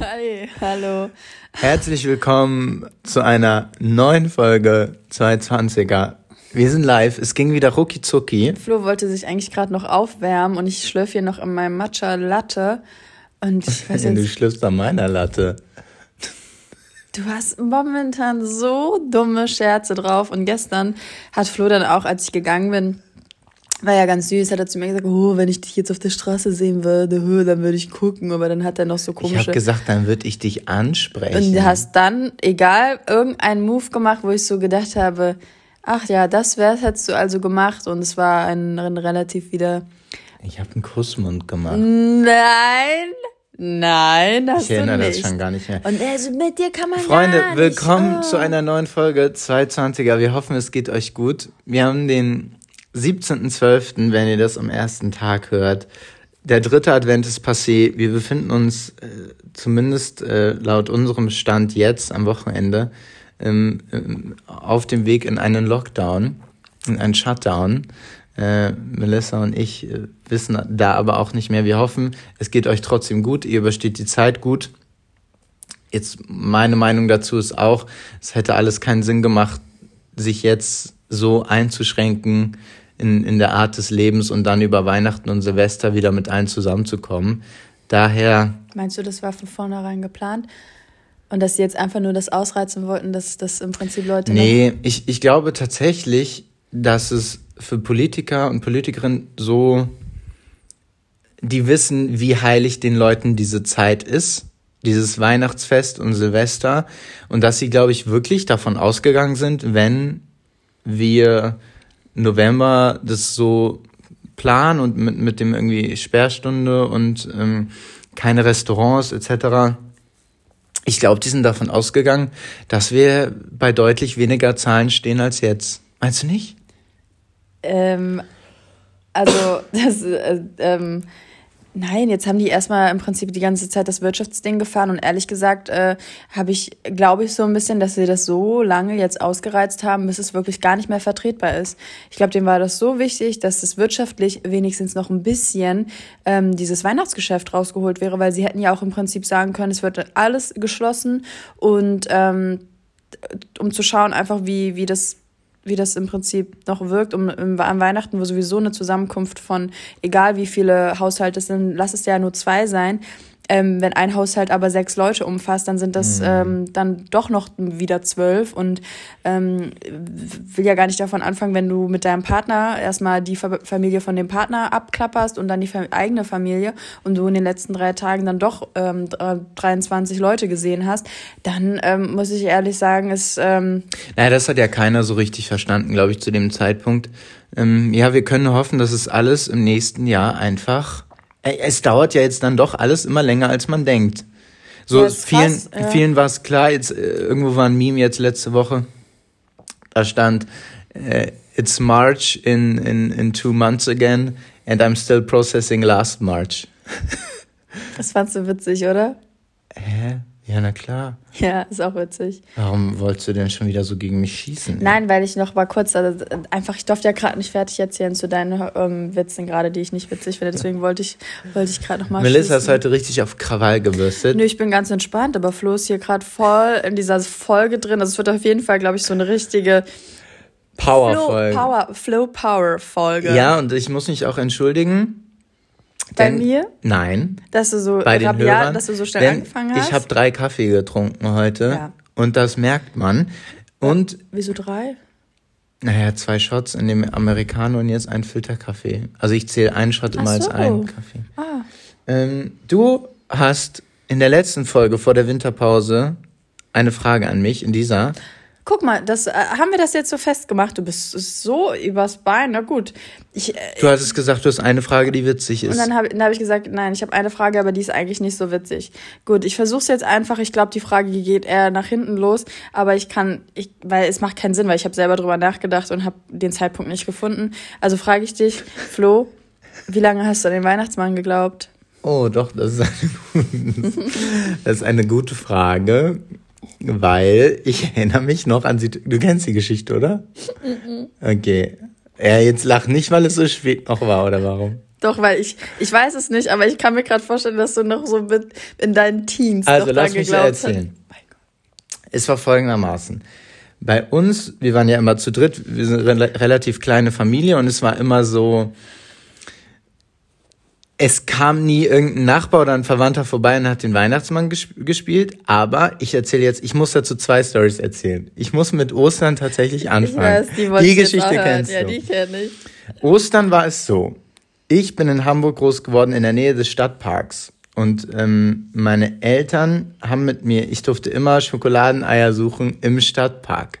Hi, hallo. Herzlich willkommen zu einer neuen Folge 220er. Wir sind live, es ging wieder rucki zucki. Flo wollte sich eigentlich gerade noch aufwärmen und ich schlürfe hier noch in meinem Matcha Latte. Und ich weiß Du jetzt, schlürfst an meiner Latte. du hast momentan so dumme Scherze drauf. Und gestern hat Flo dann auch, als ich gegangen bin, war ja ganz süß, hat er zu mir gesagt, oh, wenn ich dich jetzt auf der Straße sehen würde, dann würde ich gucken. Aber dann hat er noch so Ich komische... habe gesagt, dann würde ich dich ansprechen. Und du hast dann, egal, irgendeinen Move gemacht, wo ich so gedacht habe, ach ja, das wär's, hättest du also gemacht. Und es war ein, ein relativ wieder, ich habe einen Kussmund gemacht. nein, nein, hast Ich erinnere du das schon gar nicht mehr. Und also mit dir kann man Freunde, willkommen oh. zu einer neuen Folge 220er. Wir hoffen, es geht euch gut. Wir haben den 17.12., wenn ihr das am ersten Tag hört. Der dritte Advent ist passé. Wir befinden uns äh, zumindest äh, laut unserem Stand jetzt am Wochenende ähm, ähm, auf dem Weg in einen Lockdown, in einen Shutdown. Äh, Melissa und ich äh, wissen da aber auch nicht mehr. Wir hoffen, es geht euch trotzdem gut. Ihr übersteht die Zeit gut. Jetzt meine Meinung dazu ist auch, es hätte alles keinen Sinn gemacht, sich jetzt so einzuschränken in, in der Art des Lebens und dann über Weihnachten und Silvester wieder mit allen zusammenzukommen. Daher, Meinst du, das war von vornherein geplant? Und dass sie jetzt einfach nur das ausreizen wollten, dass das im Prinzip Leute nee, ich, ich glaube tatsächlich, dass es für Politiker und Politikerinnen so, die wissen, wie heilig den Leuten diese Zeit ist, dieses Weihnachtsfest und Silvester, und dass sie, glaube ich, wirklich davon ausgegangen sind, wenn wir November das so planen und mit, mit dem irgendwie Sperrstunde und ähm, keine Restaurants etc. Ich glaube, die sind davon ausgegangen, dass wir bei deutlich weniger Zahlen stehen als jetzt. Meinst du nicht? Ähm, also, das, äh, ähm, nein, jetzt haben die erstmal im Prinzip die ganze Zeit das Wirtschaftsding gefahren und ehrlich gesagt äh, habe ich, glaube ich, so ein bisschen, dass sie das so lange jetzt ausgereizt haben, bis es wirklich gar nicht mehr vertretbar ist. Ich glaube, dem war das so wichtig, dass es wirtschaftlich wenigstens noch ein bisschen ähm, dieses Weihnachtsgeschäft rausgeholt wäre, weil sie hätten ja auch im Prinzip sagen können, es wird alles geschlossen und ähm, um zu schauen einfach, wie, wie das wie das im Prinzip noch wirkt, um im, an Weihnachten, wo sowieso eine Zusammenkunft von, egal wie viele Haushalte es sind, lass es ja nur zwei sein, ähm, wenn ein Haushalt aber sechs Leute umfasst, dann sind das ähm, dann doch noch wieder zwölf und ähm, will ja gar nicht davon anfangen, wenn du mit deinem Partner erstmal die Fa Familie von dem Partner abklapperst und dann die eigene Familie und du in den letzten drei Tagen dann doch ähm, 23 Leute gesehen hast, dann ähm, muss ich ehrlich sagen, ist ähm, Naja, das hat ja keiner so richtig verstanden, glaube ich, zu dem Zeitpunkt. Ähm, ja, wir können nur hoffen, dass es alles im nächsten Jahr einfach. Es dauert ja jetzt dann doch alles immer länger, als man denkt. So Ja, vielen, krass, ja. vielen war es klar. Jetzt äh, irgendwo war ein Meme jetzt letzte Woche. Da stand äh, It's March in in in two months again, and I'm still processing last March. Das fandst du witzig, oder? Hä? Ja, na klar. Ja, ist auch witzig. Warum wolltest du denn schon wieder so gegen mich schießen? Nein, weil ich noch mal kurz, also einfach, ich durfte ja gerade nicht fertig erzählen zu deinen ähm, Witzen gerade, die ich nicht witzig finde. Deswegen wollte ich, wollte ich gerade noch mal Melissa ist schießen. heute richtig auf Krawall gebürstet. Nö, ich bin ganz entspannt, aber Flo ist hier gerade voll in dieser Folge drin. Also es wird auf jeden Fall, glaube ich, so eine richtige Flow Powervoll. Power, Flow Power Folge. Ja, und ich muss mich auch entschuldigen. Bei denn- mir, Nein, dass du so bei den rabiat, Hörern. dass du so schnell angefangen hast. Ich habe drei Kaffee getrunken heute Ja. und das merkt man. Und, Wieso drei? naja, zwei Shots in dem Americano und jetzt ein Filterkaffee. Also ich zähle einen Shot immer Ach als so. einen Kaffee. Ah. Ähm, du hast in der letzten Folge vor der Winterpause eine Frage an mich, in dieser. Guck mal, das, äh, haben wir das jetzt so festgemacht? Du bist so übers Bein. Na gut. Ich, äh, Du hattest gesagt, du hast eine Frage, die witzig und ist. dann habe hab ich gesagt, nein, ich habe eine Frage, aber die ist eigentlich nicht so witzig. Gut, ich versuche es jetzt einfach. Ich glaube, die Frage geht eher nach hinten los, aber ich kann, ich, weil es macht keinen Sinn, weil ich habe selber drüber nachgedacht und habe den Zeitpunkt nicht gefunden. Also frage ich dich, Flo, wie lange hast du an den Weihnachtsmann geglaubt? Oh, doch, das ist eine, das ist eine gute Frage, weil ich erinnere mich noch an sie. Du kennst die Geschichte, oder? Okay. Ja, jetzt lach nicht, weil es so spät noch war, oder warum? Doch, weil ich, ich weiß es nicht, aber ich kann mir gerade vorstellen, dass du noch so mit in deinen Teens Also doch lass mich erzählen. Es war folgendermaßen. Bei uns, wir waren ja immer zu dritt, wir sind eine relativ kleine Familie und es war immer so, es kam nie irgendein Nachbar oder ein Verwandter vorbei und hat den Weihnachtsmann gesp gespielt, aber ich erzähle jetzt, ich muss dazu zwei Stories erzählen. Ich muss mit Ostern tatsächlich anfangen. Ich weiß, die, die Geschichte kennst Ja, du. die kenne ich. Ostern war es so. Ich bin in Hamburg groß geworden, in der Nähe des Stadtparks. Und ähm, meine Eltern haben mit mir, ich durfte immer Schokoladeneier suchen im Stadtpark.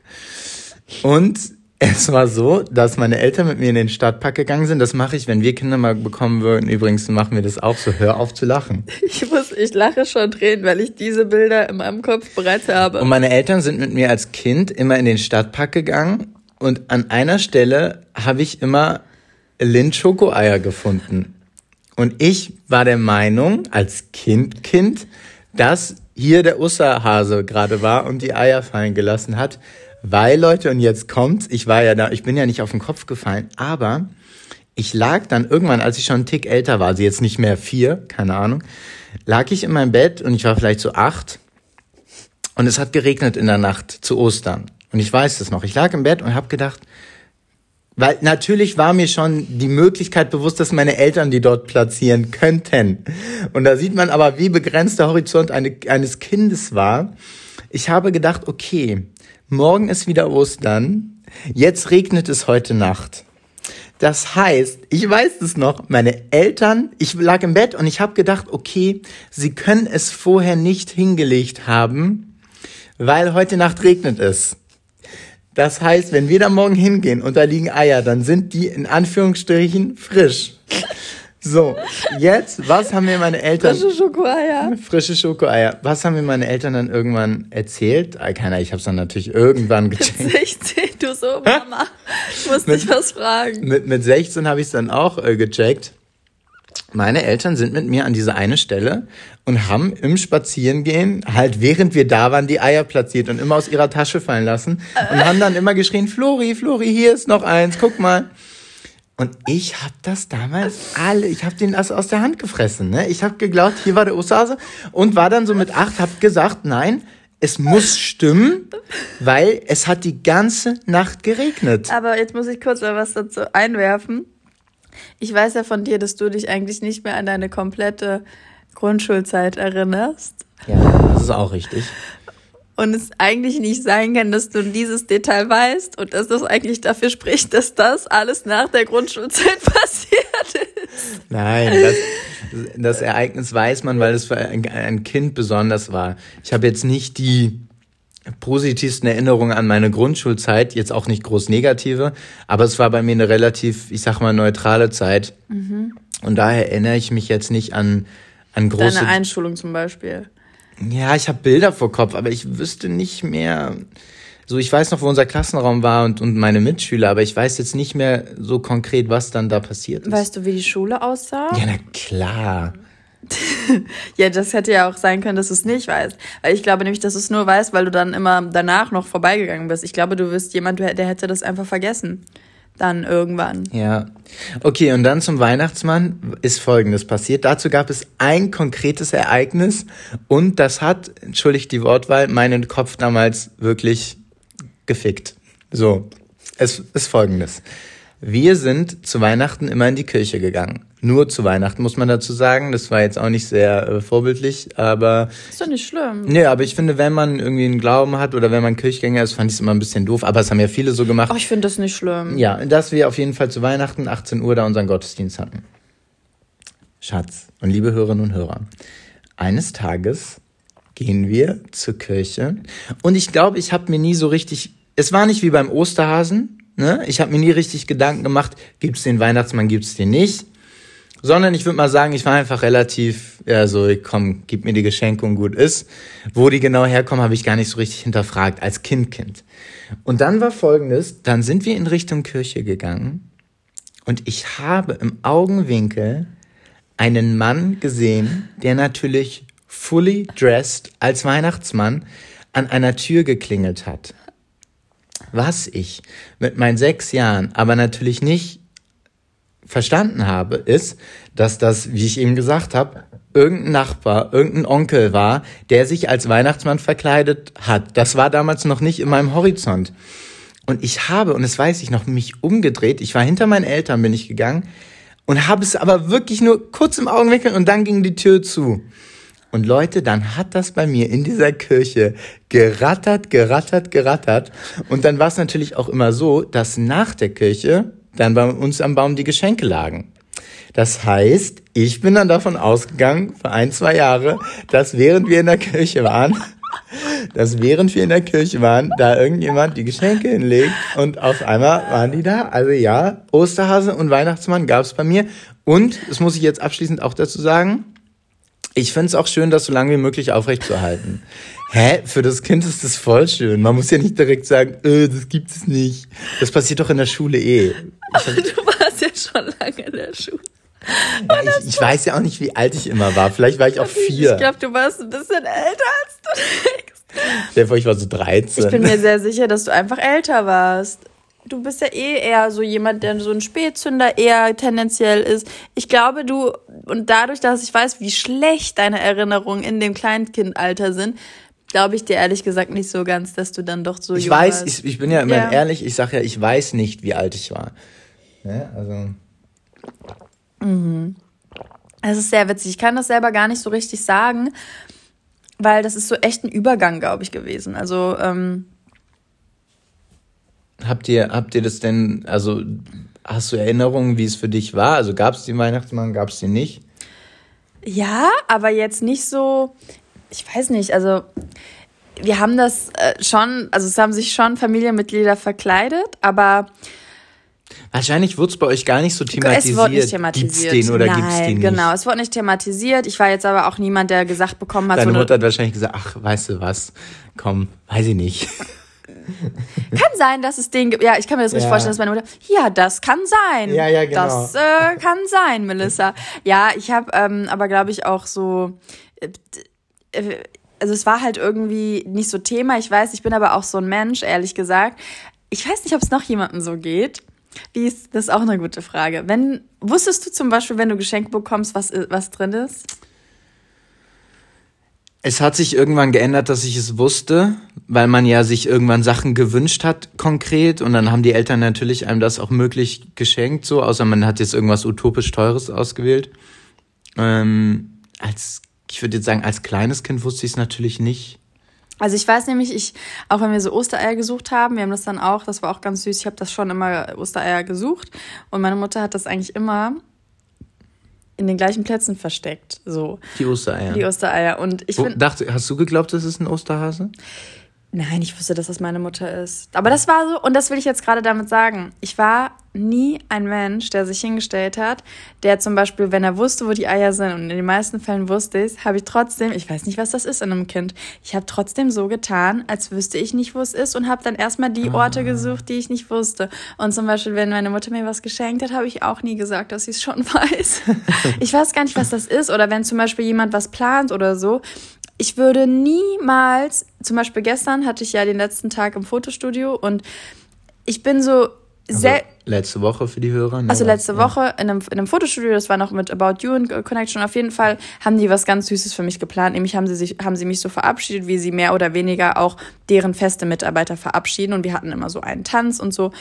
Und es war so, dass meine Eltern mit mir in den Stadtpark gegangen sind. Das mache ich, wenn wir Kinder mal bekommen würden. Übrigens machen wir das auch so. Hör auf zu lachen. Ich muss, ich lache schon drehen, weil ich diese Bilder in meinem Kopf bereits habe. Und meine Eltern sind mit mir als Kind immer in den Stadtpark gegangen. Und an einer Stelle habe ich immer Lind Schokoeier gefunden. Und ich war der Meinung, als Kind, Kind, dass hier der Osterhase gerade war und die Eier fallen gelassen hat. Weil, Leute, und jetzt kommt's, ich war ja da, ich bin ja nicht auf den Kopf gefallen, aber ich lag dann irgendwann, als ich schon einen Tick älter war, also jetzt nicht mehr vier, keine Ahnung, lag ich in meinem Bett und ich war vielleicht so acht und es hat geregnet in der Nacht zu Ostern. Und ich weiß es noch. Ich lag im Bett und habe gedacht, weil natürlich war mir schon die Möglichkeit bewusst, dass meine Eltern die dort platzieren könnten. Und da sieht man aber, wie begrenzt der Horizont eine, eines Kindes war. Ich habe gedacht, okay, morgen ist wieder Ostern. Jetzt regnet es heute Nacht. Das heißt, ich weiß es noch, meine Eltern, ich lag im Bett und ich habe gedacht, okay, sie können es vorher nicht hingelegt haben, weil heute Nacht regnet es. Das heißt, wenn wir da morgen hingehen und da liegen Eier, dann sind die in Anführungsstrichen frisch. So, jetzt, was haben mir meine Eltern... Frische Schokoeier. Frische Schokoeier. Was haben mir meine Eltern dann irgendwann erzählt? Ah, Keiner, ich habe es dann natürlich irgendwann gecheckt. 16, du so, Mama. Ich muss dich was fragen. Mit, mit 16 habe ich es dann auch äh, gecheckt. Meine Eltern sind mit mir an diese eine Stelle und haben im Spazierengehen, halt während wir da waren, die Eier platziert und immer aus ihrer Tasche fallen lassen und haben dann immer geschrien, Flori, Flori, hier ist noch eins, guck mal. Und ich habe das damals alle, ich habe den das aus der Hand gefressen. Ne? Ich habe geglaubt, hier war der Osterhase und war dann so mit acht, habe gesagt, nein, es muss stimmen, weil es hat die ganze Nacht geregnet. Aber jetzt muss ich kurz mal was dazu einwerfen. Ich weiß ja von dir, dass du dich eigentlich nicht mehr an deine komplette Grundschulzeit erinnerst. Ja, das ist auch richtig. Und es eigentlich nicht sein kann, dass du dieses Detail weißt und dass das eigentlich dafür spricht, dass das alles nach der Grundschulzeit passiert ist. Nein, das, das Ereignis weiß man, weil es für ein, Kind besonders war. Ich habe jetzt nicht die positivsten Erinnerungen an meine Grundschulzeit, jetzt auch nicht groß negative, aber es war bei mir eine relativ, ich sag mal, neutrale Zeit. Und daher erinnere ich mich jetzt nicht an, an große. Deine Einschulung zum Beispiel. Ja, ich habe Bilder vor Kopf, aber ich wüsste nicht mehr. So, ich weiß noch, wo unser Klassenraum war und, und meine Mitschüler, aber ich weiß jetzt nicht mehr so konkret, was dann da passiert ist. Weißt du, wie die Schule aussah? ja, na klar. Ja, das hätte ja auch sein können, dass du es nicht weißt. Weil ich glaube nämlich, dass du es nur weißt, weil du dann immer danach noch vorbeigegangen bist. Ich glaube, du bist jemand, der hätte das einfach vergessen. Dann irgendwann. Ja. Okay, und dann zum Weihnachtsmann ist Folgendes passiert. Dazu gab es ein konkretes Ereignis und das hat, entschuldigt die Wortwahl, meinen Kopf damals wirklich gefickt. So, es ist Folgendes. Wir sind zu Weihnachten immer in die Kirche gegangen. Nur zu Weihnachten muss man dazu sagen. Das war jetzt auch nicht sehr äh, vorbildlich, aber Ist doch nicht schlimm. nee, aber ich finde, wenn man irgendwie einen Glauben hat oder wenn man Kirchgänger ist, fand ich es immer ein bisschen doof. Aber es haben ja viele so gemacht. Oh, ich finde das nicht schlimm. Ja, dass wir auf jeden Fall zu Weihnachten 18 Uhr da unseren Gottesdienst hatten. Schatz und liebe Hörerinnen und Hörer, eines Tages gehen wir zur Kirche und ich glaube, ich habe mir nie so richtig, es war nicht wie beim Osterhasen, ne? ich habe mir nie richtig Gedanken gemacht, gibt's den Weihnachtsmann, gibt's den nicht, sondern ich würde mal sagen, ich war einfach relativ, ja so, komm, gib mir die Geschenke und gut ist. Wo die genau herkommen, habe ich gar nicht so richtig hinterfragt, als Kind, Kind. Und dann war folgendes, dann sind wir in Richtung Kirche gegangen und ich habe im Augenwinkel einen Mann gesehen, der natürlich fully dressed als Weihnachtsmann an einer Tür geklingelt hat. Was ich mit meinen sechs Jahren aber natürlich nicht verstanden habe, ist, dass das, wie ich eben gesagt habe, irgendein Nachbar, irgendein Onkel war, der sich als Weihnachtsmann verkleidet hat. Das war damals noch nicht in meinem Horizont. Und ich habe, und das weiß ich noch, mich umgedreht. Ich war hinter meinen Eltern, bin ich gegangen und habe es aber wirklich nur kurz im Augenwinkel und dann ging die Tür zu. Und Leute, dann hat das bei mir in dieser Kirche gerattert, gerattert, gerattert. Und dann war es natürlich auch immer so, dass nach der Kirche dann bei uns am Baum die Geschenke lagen. Das heißt, ich bin dann davon ausgegangen, für ein, zwei Jahre, dass während wir in der Kirche waren, dass während wir in der Kirche waren, da irgendjemand die Geschenke hinlegt und auf einmal waren die da. Also ja, Osterhase und Weihnachtsmann gab es bei mir. Und, das muss ich jetzt abschließend auch dazu sagen, ich finde es auch schön, das so lange wie möglich aufrechtzuerhalten. Hä? Für das Kind ist das voll schön. Man muss ja nicht direkt sagen, äh, das gibt es nicht. Das passiert doch in der Schule eh. Aber du warst ja schon lange in der Schule. Ja, ich, ich weiß ja auch nicht, wie alt ich immer war. Vielleicht war ich auch vier. Ich glaube, du warst ein bisschen älter, als du denkst. Stell ich war so 13. Ich bin mir sehr sicher, dass du einfach älter warst. Du bist ja eh eher so jemand, der so ein Spätzünder eher tendenziell ist. Ich glaube, du, und dadurch, dass ich weiß, wie schlecht deine Erinnerungen in dem Kleinkindalter sind, glaube ich dir ehrlich gesagt nicht so ganz, dass du dann doch so Ich weiß, ich, ich bin ja immer ja. ehrlich, ich sage ja, ich weiß nicht, wie alt ich war. Ja, also. Mhm. Es ist sehr witzig. Ich kann das selber gar nicht so richtig sagen, weil das ist so echt ein Übergang, glaube ich, gewesen. Also, ähm, Habt ihr, habt ihr das denn, also hast du Erinnerungen, wie es für dich war? Also gab es den Weihnachtsmann, gab es den nicht? Ja, aber jetzt nicht so, ich weiß nicht, also wir haben das äh, schon, also es haben sich schon Familienmitglieder verkleidet, aber Wahrscheinlich wurde es bei euch gar nicht so thematisiert. Es wurde nicht thematisiert. Gibt's den oder Nein, gibt's den nicht? Genau, es wurde nicht thematisiert. Ich war jetzt aber auch niemand, der gesagt bekommen hat. Deine so Mutter hat wahrscheinlich gesagt, ach, weißt du was, komm, weiß ich nicht. Kann sein, dass es den gibt. Ja, ich kann mir das richtig ja. vorstellen, dass meine Mutter. Ja, das kann sein. Ja, ja, genau. Das äh, kann sein, Melissa. Ja, ich habe ähm, aber, glaube ich, auch so. Äh, äh, also es war halt irgendwie nicht so Thema. Ich weiß, ich bin aber auch so ein Mensch, ehrlich gesagt. Ich weiß nicht, ob es noch jemandem so geht. Wie ist das ist auch eine gute Frage. Wenn wusstest du zum Beispiel, wenn du Geschenke bekommst, was was drin ist? Es hat sich irgendwann geändert, dass ich es wusste, weil man ja sich irgendwann Sachen gewünscht hat, konkret. Und dann haben die Eltern natürlich einem das auch möglich geschenkt, so, außer man hat jetzt irgendwas utopisch Teures ausgewählt. Ähm, als, ich würde jetzt sagen, als kleines Kind wusste ich es natürlich nicht. Also ich weiß nämlich, ich, auch wenn wir so Ostereier gesucht haben, wir haben das dann auch, das war auch ganz süß, ich habe das schon immer Ostereier gesucht. Und meine Mutter hat das eigentlich immer in den gleichen Plätzen versteckt. So. Die Ostereier. Die Ostereier. Und ich Wo, dachte, hast du geglaubt, das ist ein Osterhase? Nein, ich wusste, dass das meine Mutter ist. Aber das war so, und das will ich jetzt gerade damit sagen. Ich war nie ein Mensch, der sich hingestellt hat, der zum Beispiel, wenn er wusste, wo die Eier sind, und in den meisten Fällen wusste ich es, habe ich trotzdem, ich weiß nicht, was das ist in einem Kind, ich habe trotzdem so getan, als wüsste ich nicht, wo es ist, und habe dann erstmal die Orte ah. gesucht, die ich nicht wusste. Und zum Beispiel, wenn meine Mutter mir was geschenkt hat, habe ich auch nie gesagt, dass sie es schon weiß. ich weiß gar nicht, was das ist. Oder wenn zum Beispiel jemand was plant oder so, ich würde niemals, zum Beispiel gestern hatte ich ja den letzten Tag im Fotostudio und ich bin so sehr. Also letzte Woche für die Hörer? Ne? Also letzte ja. Woche in einem, in einem Fotostudio, das war noch mit About You und Connection. Auf jeden Fall haben die was ganz Süßes für mich geplant. Nämlich haben sie, sich, haben sie mich so verabschiedet, wie sie mehr oder weniger auch deren feste Mitarbeiter verabschieden. Und wir hatten immer so einen Tanz und so.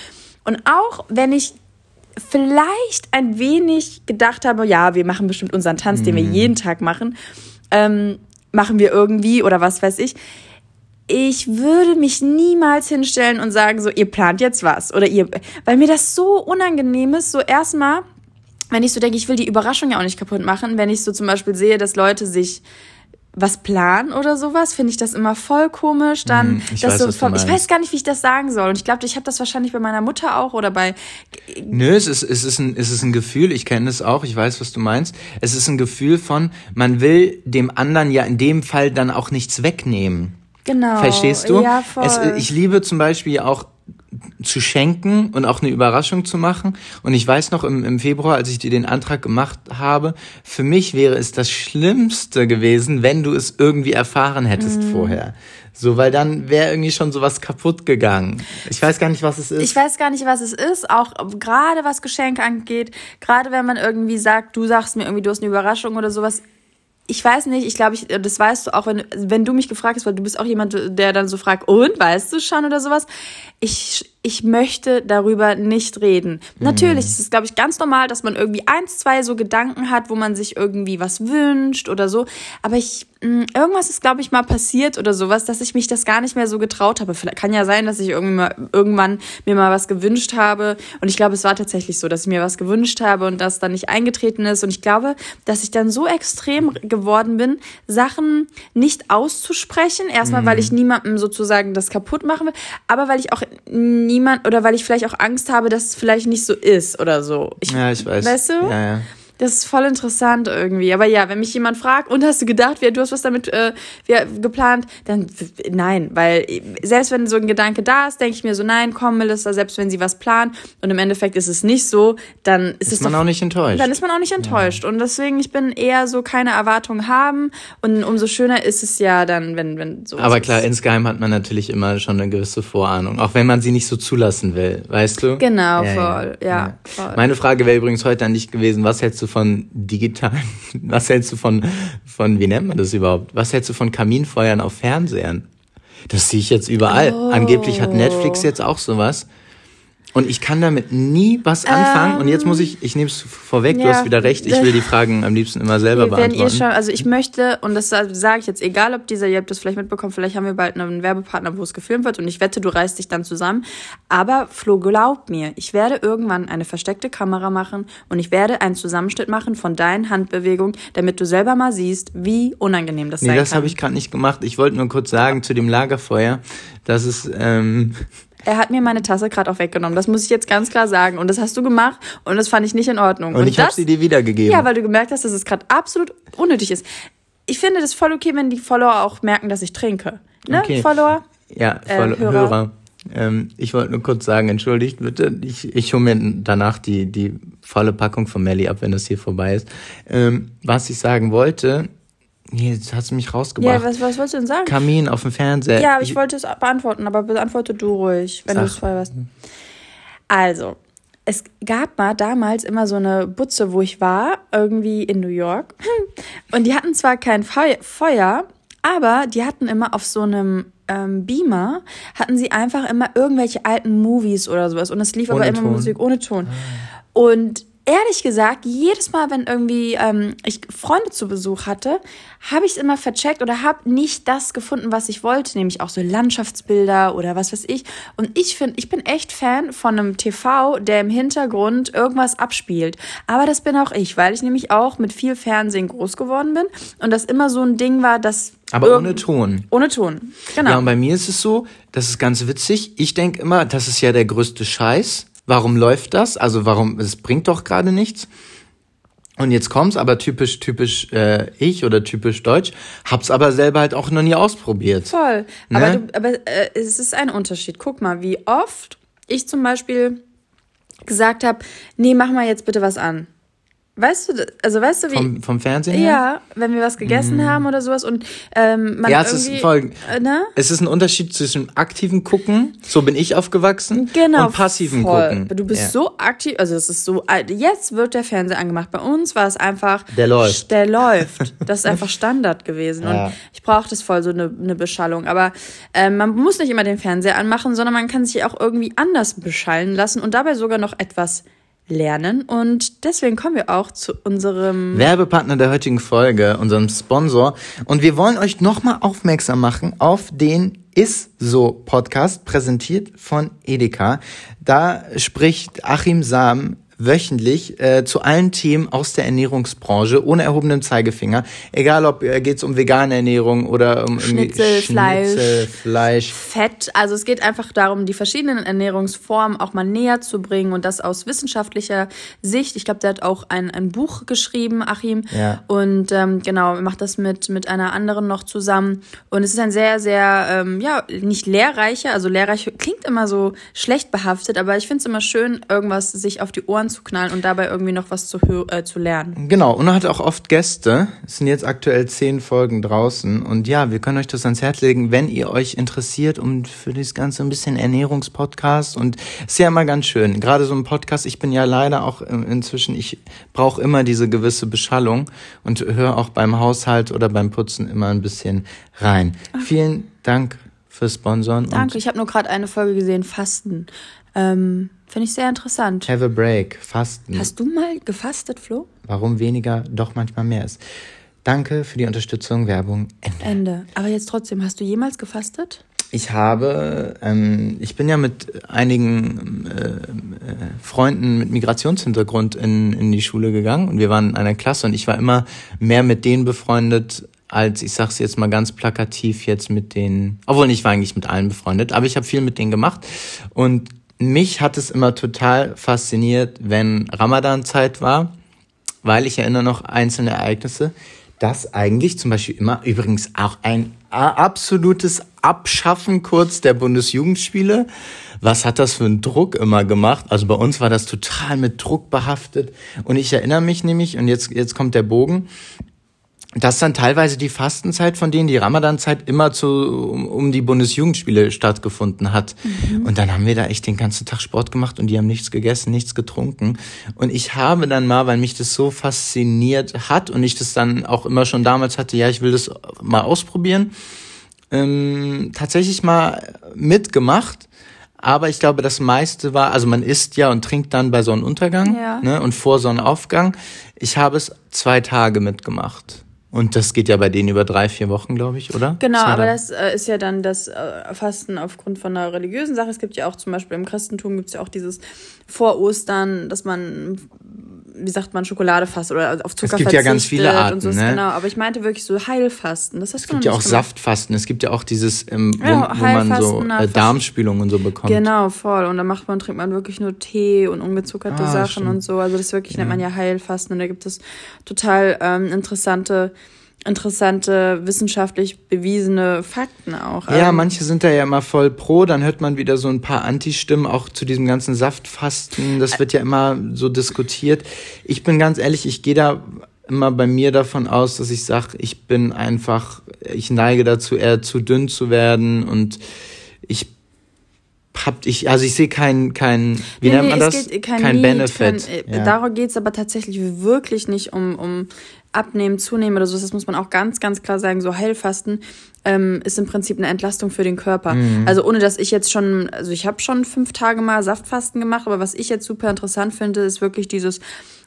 Und auch wenn ich vielleicht ein wenig gedacht habe, ja, wir machen bestimmt unseren Tanz, mm. den wir mhm. jeden Tag machen, ähm, machen wir irgendwie oder was weiß ich. Ich würde mich niemals hinstellen und sagen, so, ihr plant jetzt was. Oder ihr, weil mir das so unangenehm ist, so erstmal, wenn ich so denke, ich will die Überraschung ja auch nicht kaputt machen, wenn ich so zum Beispiel sehe, dass Leute sich was planen oder sowas, finde ich das immer voll komisch. Dann, mm, ich, das weiß, so vom, ich weiß gar nicht, wie ich das sagen soll. Und ich glaube, ich habe das wahrscheinlich bei meiner Mutter auch oder bei. Nö, es ist, es ist, ein, es ist ein Gefühl, ich kenne es auch, ich weiß, was du meinst. Es ist ein Gefühl von, man will dem anderen ja in dem Fall dann auch nichts wegnehmen. Genau. Verstehst du? Ja, voll. Es, ich liebe zum Beispiel auch zu schenken und auch eine Überraschung zu machen. Und ich weiß noch im, im Februar, als ich dir den Antrag gemacht habe, für mich wäre es das Schlimmste gewesen, wenn du es irgendwie erfahren hättest mhm. vorher. So, weil dann wäre irgendwie schon sowas kaputt gegangen. Ich weiß gar nicht, was es ist. Ich weiß gar nicht, was es ist. Auch gerade was Geschenke angeht. Gerade wenn man irgendwie sagt, du sagst mir irgendwie, du hast eine Überraschung oder sowas ich weiß nicht, ich glaube, ich, das weißt du auch, wenn, wenn du mich gefragt hast, weil du bist auch jemand, der dann so fragt, und weißt du schon oder sowas. Ich, ich möchte darüber nicht reden. Mhm. Natürlich ist es, glaube ich, ganz normal, dass man irgendwie eins, zwei so Gedanken hat, wo man sich irgendwie was wünscht oder so. Aber ich, mh, mm, irgendwas ist, glaube ich, mal passiert oder sowas, dass ich mich das gar nicht mehr so getraut habe. Vielleicht kann ja sein, dass ich irgendwie mal, irgendwann mir mal was gewünscht habe. Und ich glaube, es war tatsächlich so, dass ich mir was gewünscht habe und das dann nicht eingetreten ist. Und ich glaube, dass ich dann so extrem geworden bin, Sachen nicht auszusprechen. Erstmal, mhm. weil ich niemandem sozusagen das kaputt machen will, aber weil ich auch niemand oder weil ich vielleicht auch Angst habe, dass es vielleicht nicht so ist oder so. Ich, ja, ich weiß. Weißt du? Ja, ja. Das ist voll interessant irgendwie. Aber ja, wenn mich jemand fragt, und hast du gedacht, du hast was damit äh, geplant, dann nein, weil selbst wenn so ein Gedanke da ist, denke ich mir so, nein, komm, Melissa, selbst wenn sie was plant und im Endeffekt ist es nicht so, dann ist, ist es man doch, auch nicht enttäuscht. Dann ist man auch nicht enttäuscht. Ja. Und deswegen, ich bin eher so keine Erwartungen haben und umso schöner ist es ja dann, wenn, wenn so. Aber klar, ist. insgeheim hat man natürlich immer schon eine gewisse Vorahnung, auch wenn man sie nicht so zulassen will, weißt du? Genau, ja, voll, ja. ja. Voll. Meine Frage wäre übrigens heute an dich gewesen, was hättest du von digitalen, was hältst du von, von, wie nennt man das überhaupt? Was hältst du von Kaminfeuern auf Fernsehern? Das sehe ich jetzt überall. Oh. Angeblich hat Netflix jetzt auch sowas. Und ich kann damit nie was anfangen. Ähm, und jetzt muss ich, ich nehme es vorweg, ja, du hast wieder recht, ich will die Fragen am liebsten immer selber beantworten. Wenn ihr schon, also ich möchte, und das sage ich jetzt, egal ob dieser, ihr habt das vielleicht mitbekommen, vielleicht haben wir bald einen Werbepartner, wo es gefilmt wird und ich wette, du reißt dich dann zusammen. Aber Flo, glaub mir, ich werde irgendwann eine versteckte Kamera machen und ich werde einen Zusammenschnitt machen von deinen Handbewegungen, damit du selber mal siehst, wie unangenehm das nee, sein das kann. Nee, das habe ich gerade nicht gemacht. Ich wollte nur kurz sagen zu dem Lagerfeuer, dass es, ähm, er hat mir meine Tasse gerade auch weggenommen. Das muss ich jetzt ganz klar sagen. Und das hast du gemacht und das fand ich nicht in Ordnung. Und, und ich habe sie dir wiedergegeben. Ja, weil du gemerkt hast, dass es gerade absolut unnötig ist. Ich finde das voll okay, wenn die Follower auch merken, dass ich trinke. Ne, okay. Follower? Ja, Follow äh, Hörer. Hörer. Ähm, ich wollte nur kurz sagen, entschuldigt bitte, ich, ich hole mir danach die, die volle Packung von Melly ab, wenn das hier vorbei ist. Ähm, was ich sagen wollte, Nee, jetzt hast du mich rausgebracht. Ja, was, was wolltest du denn sagen? Kamin auf dem Fernseher. Ja, aber ich wollte es beantworten, aber beantworte du ruhig, wenn du es vorher weißt. Also, es gab mal damals immer so eine Butze, wo ich war, irgendwie in New York. Und die hatten zwar kein Feuer, aber die hatten immer auf so einem ähm, Beamer, hatten sie einfach immer irgendwelche alten Movies oder sowas. Und es lief ohne aber immer Ton. Musik ohne Ton. Und ehrlich gesagt, jedes Mal, wenn irgendwie ähm, ich Freunde zu Besuch hatte, habe ich es immer vercheckt oder habe nicht das gefunden, was ich wollte, nämlich auch so Landschaftsbilder oder was weiß ich. Und ich finde, ich bin echt Fan von einem TV, der im Hintergrund irgendwas abspielt. Aber das bin auch ich, weil ich nämlich auch mit viel Fernsehen groß geworden bin und das immer so ein Ding war, das aber ohne Ton. Ohne Ton, genau. Ja, und bei mir ist es so, das ist ganz witzig. Ich denke immer, das ist ja der größte Scheiß Warum läuft das? Also warum, es bringt doch gerade nichts. Und jetzt kommt's, aber typisch, typisch äh, ich oder typisch deutsch, hab's aber selber halt auch noch nie ausprobiert. Voll. Ne? Aber, du, aber äh, es ist ein Unterschied. Guck mal, wie oft ich zum Beispiel gesagt habe, nee, mach mal jetzt bitte was an. Weißt du, also weißt du wie. Vom, vom Fernsehen? Her? Ja, wenn wir was gegessen mm. haben oder sowas und ähm, man Ja, es ist voll. Äh, ne? Es ist ein Unterschied zwischen aktiven Gucken, so bin ich aufgewachsen, genau, und passiven voll. Gucken. Du bist ja. so aktiv, also es ist so, jetzt wird der Fernseher angemacht. Bei uns war es einfach. Der läuft. Der läuft. Das ist einfach Standard gewesen. Ja. Und ich brauche das voll, so eine, eine Beschallung. Aber ähm, man muss nicht immer den Fernseher anmachen, sondern man kann sich auch irgendwie anders beschallen lassen und dabei sogar noch etwas lernen. Und deswegen kommen wir auch zu unserem Werbepartner der heutigen Folge, unserem Sponsor. Und wir wollen euch nochmal aufmerksam machen auf den Ist so Podcast, präsentiert von Edeka. Da spricht Achim Sam wöchentlich äh, zu allen Themen aus der Ernährungsbranche ohne erhobenen Zeigefinger. Egal, ob äh, geht's um vegane Ernährung oder um Schnitzel, Schnitzel, Fleisch, Fleisch. Fett. Also es geht einfach darum, die verschiedenen Ernährungsformen auch mal näher zu bringen und das aus wissenschaftlicher Sicht. Ich glaube, der hat auch ein, ein Buch geschrieben, Achim. Ja. Und ähm, genau, macht das mit, mit einer anderen noch zusammen. Und es ist ein sehr, sehr, ähm, ja, nicht lehrreicher, also lehrreich klingt immer so schlecht behaftet, aber ich finde es immer schön, irgendwas sich auf die Ohren zu knallen und dabei irgendwie noch was zu, äh, zu lernen. Genau, und er hat auch oft Gäste. Es sind jetzt aktuell zehn Folgen draußen. Und ja, wir können euch das ans Herz legen, wenn ihr euch interessiert und für das Ganze ein bisschen Ernährungspodcast. Und ist ja immer ganz schön. Gerade so ein Podcast, ich bin ja leider auch in- inzwischen, ich brauche immer diese gewisse Beschallung und höre auch beim Haushalt oder beim Putzen immer ein bisschen rein. Vielen Dank fürs Sponsoren Danke, ich habe nur gerade eine Folge gesehen, Fasten. Ähm, Finde ich sehr interessant. have a break, Fasten. Hast du mal gefastet, Flo? Warum weniger doch manchmal mehr ist. Danke für die Unterstützung, Werbung, Ende. Ende. Aber jetzt trotzdem, hast du jemals gefastet? Ich habe, ähm, ich bin ja mit einigen äh, äh, Freunden mit Migrationshintergrund in, in die Schule gegangen und wir waren in einer Klasse und ich war immer mehr mit denen befreundet, als ich sag's jetzt mal ganz plakativ jetzt mit den, obwohl ich war eigentlich mit allen befreundet, aber ich habe viel mit denen gemacht und mich hat es immer total fasziniert, wenn Ramadan-Zeit war, weil ich erinnere noch einzelne Ereignisse, dass eigentlich zum Beispiel immer übrigens auch ein absolutes Abschaffen kurz der Bundesjugendspiele. Was hat das für einen Druck immer gemacht? Also bei uns war das total mit Druck behaftet. Und ich erinnere mich nämlich, und jetzt, jetzt kommt der Bogen, dass dann teilweise die Fastenzeit von denen, die Ramadanzeit immer zu, um, um die Bundesjugendspiele stattgefunden hat. Und dann haben wir da echt den ganzen Tag Sport gemacht und die haben nichts gegessen, nichts getrunken. Und ich habe dann mal, weil mich das so fasziniert hat und ich das dann auch immer schon damals hatte, ja, ich will das mal ausprobieren, ähm, tatsächlich mal mitgemacht. Aber ich glaube, das meiste war, also man isst ja und trinkt dann bei Sonnenuntergang Ja. ne, und vor Sonnenaufgang. Ich habe es zwei Tage mitgemacht. Und das geht ja bei denen über drei, vier Wochen, glaube ich, oder? Genau, war aber das äh, ist ja dann das äh, Fasten aufgrund von einer religiösen Sache. Es gibt ja auch zum Beispiel im Christentum gibt es ja auch dieses vor Ostern, dass man, wie sagt man, Schokolade fastet oder auf Zucker gibt ja ganz viele Arten, und so. ne? Genau, aber ich meinte wirklich so Heilfasten. Das hast Es du gibt ja auch gemacht. Saftfasten. Es gibt ja auch dieses, ähm, wo, Ja, wo man so äh, Darmspülung und so bekommt. Genau, voll. Und dann macht man, trinkt man wirklich nur Tee und ungezuckerte Ah, Sachen stimmt. und so. Also das wirklich nennt man ja Heilfasten. Und da gibt es total ähm, interessante, interessante, wissenschaftlich bewiesene Fakten auch. Ja, Ähm, manche sind da ja immer voll pro, dann hört man wieder so ein paar Anti-Stimmen auch zu diesem ganzen Saftfasten. Das wird ja immer so diskutiert. Ich bin ganz ehrlich, ich gehe da immer bei mir davon aus, dass ich sage, ich bin einfach, ich neige dazu, eher zu dünn zu werden und ich hab ich, also ich sehe keinen, kein, wie Nee, nennt man das? es geht kein, Need, Benefit. Kein, äh, ja. Darum geht's aber tatsächlich wirklich nicht um, um Abnehmen, Zunehmen oder so. Das muss man auch ganz, ganz klar sagen. So Heilfasten ähm, ist im Prinzip eine Entlastung für den Körper. Mhm. Also ohne, dass ich jetzt schon, also ich habe schon fünf Tage mal Saftfasten gemacht, aber was ich jetzt super interessant finde, ist wirklich dieses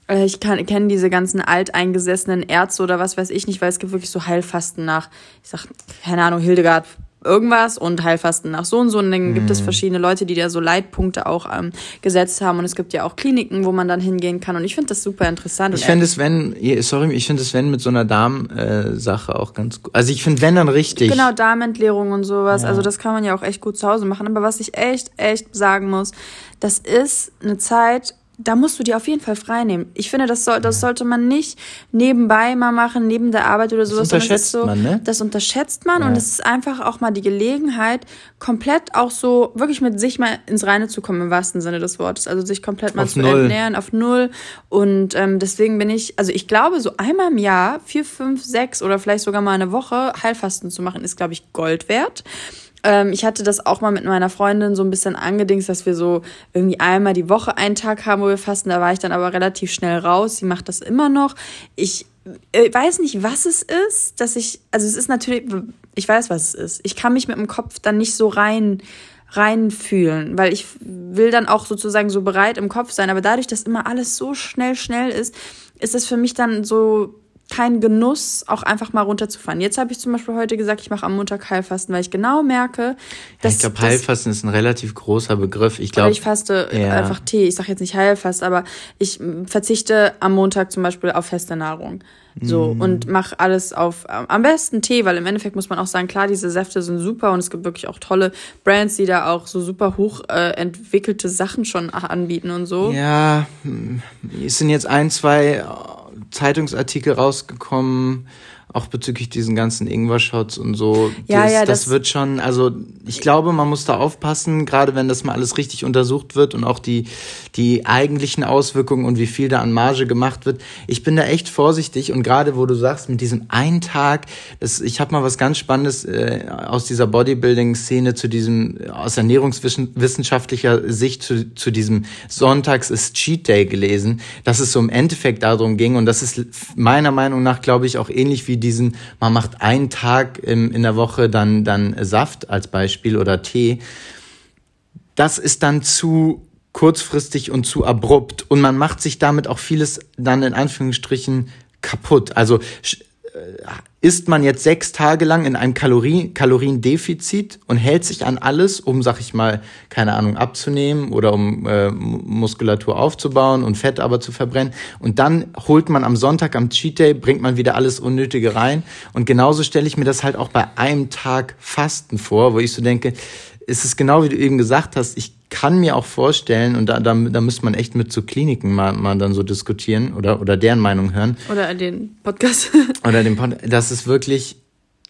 äh, ich kenne diese ganzen alteingesessenen Ärzte oder was weiß ich nicht, weil es gibt wirklich so Heilfasten nach, ich sag, keine Ahnung, Hildegard irgendwas und Heilfasten nach so und so. Und dann gibt Mhm. es verschiedene Leute, die da so Leitpunkte auch ähm, gesetzt haben. Und es gibt ja auch Kliniken, wo man dann hingehen kann. Und ich finde das super interessant. Ich Und, fände es, wenn, sorry, ich finde es, wenn mit so einer Darm-Sache auch ganz gut. Also ich finde, wenn dann richtig. Genau, Darmentleerung und sowas. Ja. Also das kann man ja auch echt gut zu Hause machen. Aber was ich echt, echt sagen muss, das ist eine Zeit, da musst du dir auf jeden Fall frei nehmen. Ich finde, das, soll, das sollte man nicht nebenbei mal machen, neben der Arbeit oder sowas. sondern es unterschätzt so, man, ne? Das unterschätzt man Ja. und es ist einfach auch mal die Gelegenheit, komplett auch so wirklich mit sich mal ins Reine zu kommen, im wahrsten Sinne des Wortes. Also sich komplett mal Auf zu Null. ernähren, auf Null. Und ähm, deswegen bin ich, also ich glaube, so einmal im Jahr, vier, fünf, sechs oder vielleicht sogar mal eine Woche Heilfasten zu machen, ist, glaube ich, Gold wert. Ähm, ich hatte das auch mal mit meiner Freundin so ein bisschen angedingst, dass wir so irgendwie einmal die Woche einen Tag haben, wo wir fasten. Da war ich dann aber relativ schnell raus. Sie macht das immer noch. Ich äh, weiß nicht, was es ist, dass ich, also es ist natürlich, ich weiß, was es ist. Ich kann mich mit dem Kopf dann nicht so rein reinfühlen, weil ich will dann auch sozusagen so bereit im Kopf sein, aber dadurch, dass immer alles so schnell, schnell ist, ist es für mich dann so kein Genuss, auch einfach mal runterzufahren. Jetzt habe ich zum Beispiel heute gesagt, ich mache am Montag Heilfasten, weil ich genau merke, dass. Ich glaube, Heilfasten ist ein relativ großer Begriff. Ich glaube. Ich faste ja. einfach Tee. Ich sage jetzt nicht Heilfast, aber ich verzichte am Montag zum Beispiel auf feste Nahrung. So, mm. und mach alles auf am besten Tee, weil im Endeffekt muss man auch sagen, klar, diese Säfte sind super und es gibt wirklich auch tolle Brands, die da auch so super hoch äh, entwickelte Sachen schon anbieten und so. Ja, es sind jetzt ein, zwei Zeitungsartikel rausgekommen, auch bezüglich diesen ganzen Ingwer-Shots und so. Ja, das, ja, das, das, wird schon, also ich glaube, man muss da aufpassen, gerade wenn das mal alles richtig untersucht wird und auch die, die eigentlichen Auswirkungen und wie viel da an Marge gemacht wird. Ich bin da echt vorsichtig und gerade wo du sagst, mit diesem einen Tag, das, ich habe mal was ganz Spannendes äh, aus dieser Bodybuilding-Szene zu diesem, aus ernährungswissenschaftlicher Sicht zu, zu diesem Sonntags ist Cheat Day gelesen, dass es so im Endeffekt darum ging und das ist meiner Meinung nach, glaube ich, auch ähnlich wie diesen, man macht einen Tag in der Woche dann, dann Saft als Beispiel oder Tee. Das ist dann zu kurzfristig und zu abrupt und man macht sich damit auch vieles dann in Anführungsstrichen kaputt. Also äh, isst man jetzt sechs Tage lang in einem Kalorien Kaloriendefizit und hält sich an alles, um, sag ich mal, keine Ahnung, abzunehmen oder um äh, Muskulatur aufzubauen und Fett aber zu verbrennen. Und dann holt man am Sonntag, am Cheat Day, bringt man wieder alles Unnötige rein. Und genauso stelle ich mir das halt auch bei einem Tag Fasten vor, wo ich so denke, ist es genau wie du eben gesagt hast, ich kann mir auch vorstellen, und da, da, da müsste man echt mit zu so Kliniken mal, mal dann so diskutieren oder, oder deren Meinung hören. Oder den Podcast. oder den Podcast, dass es wirklich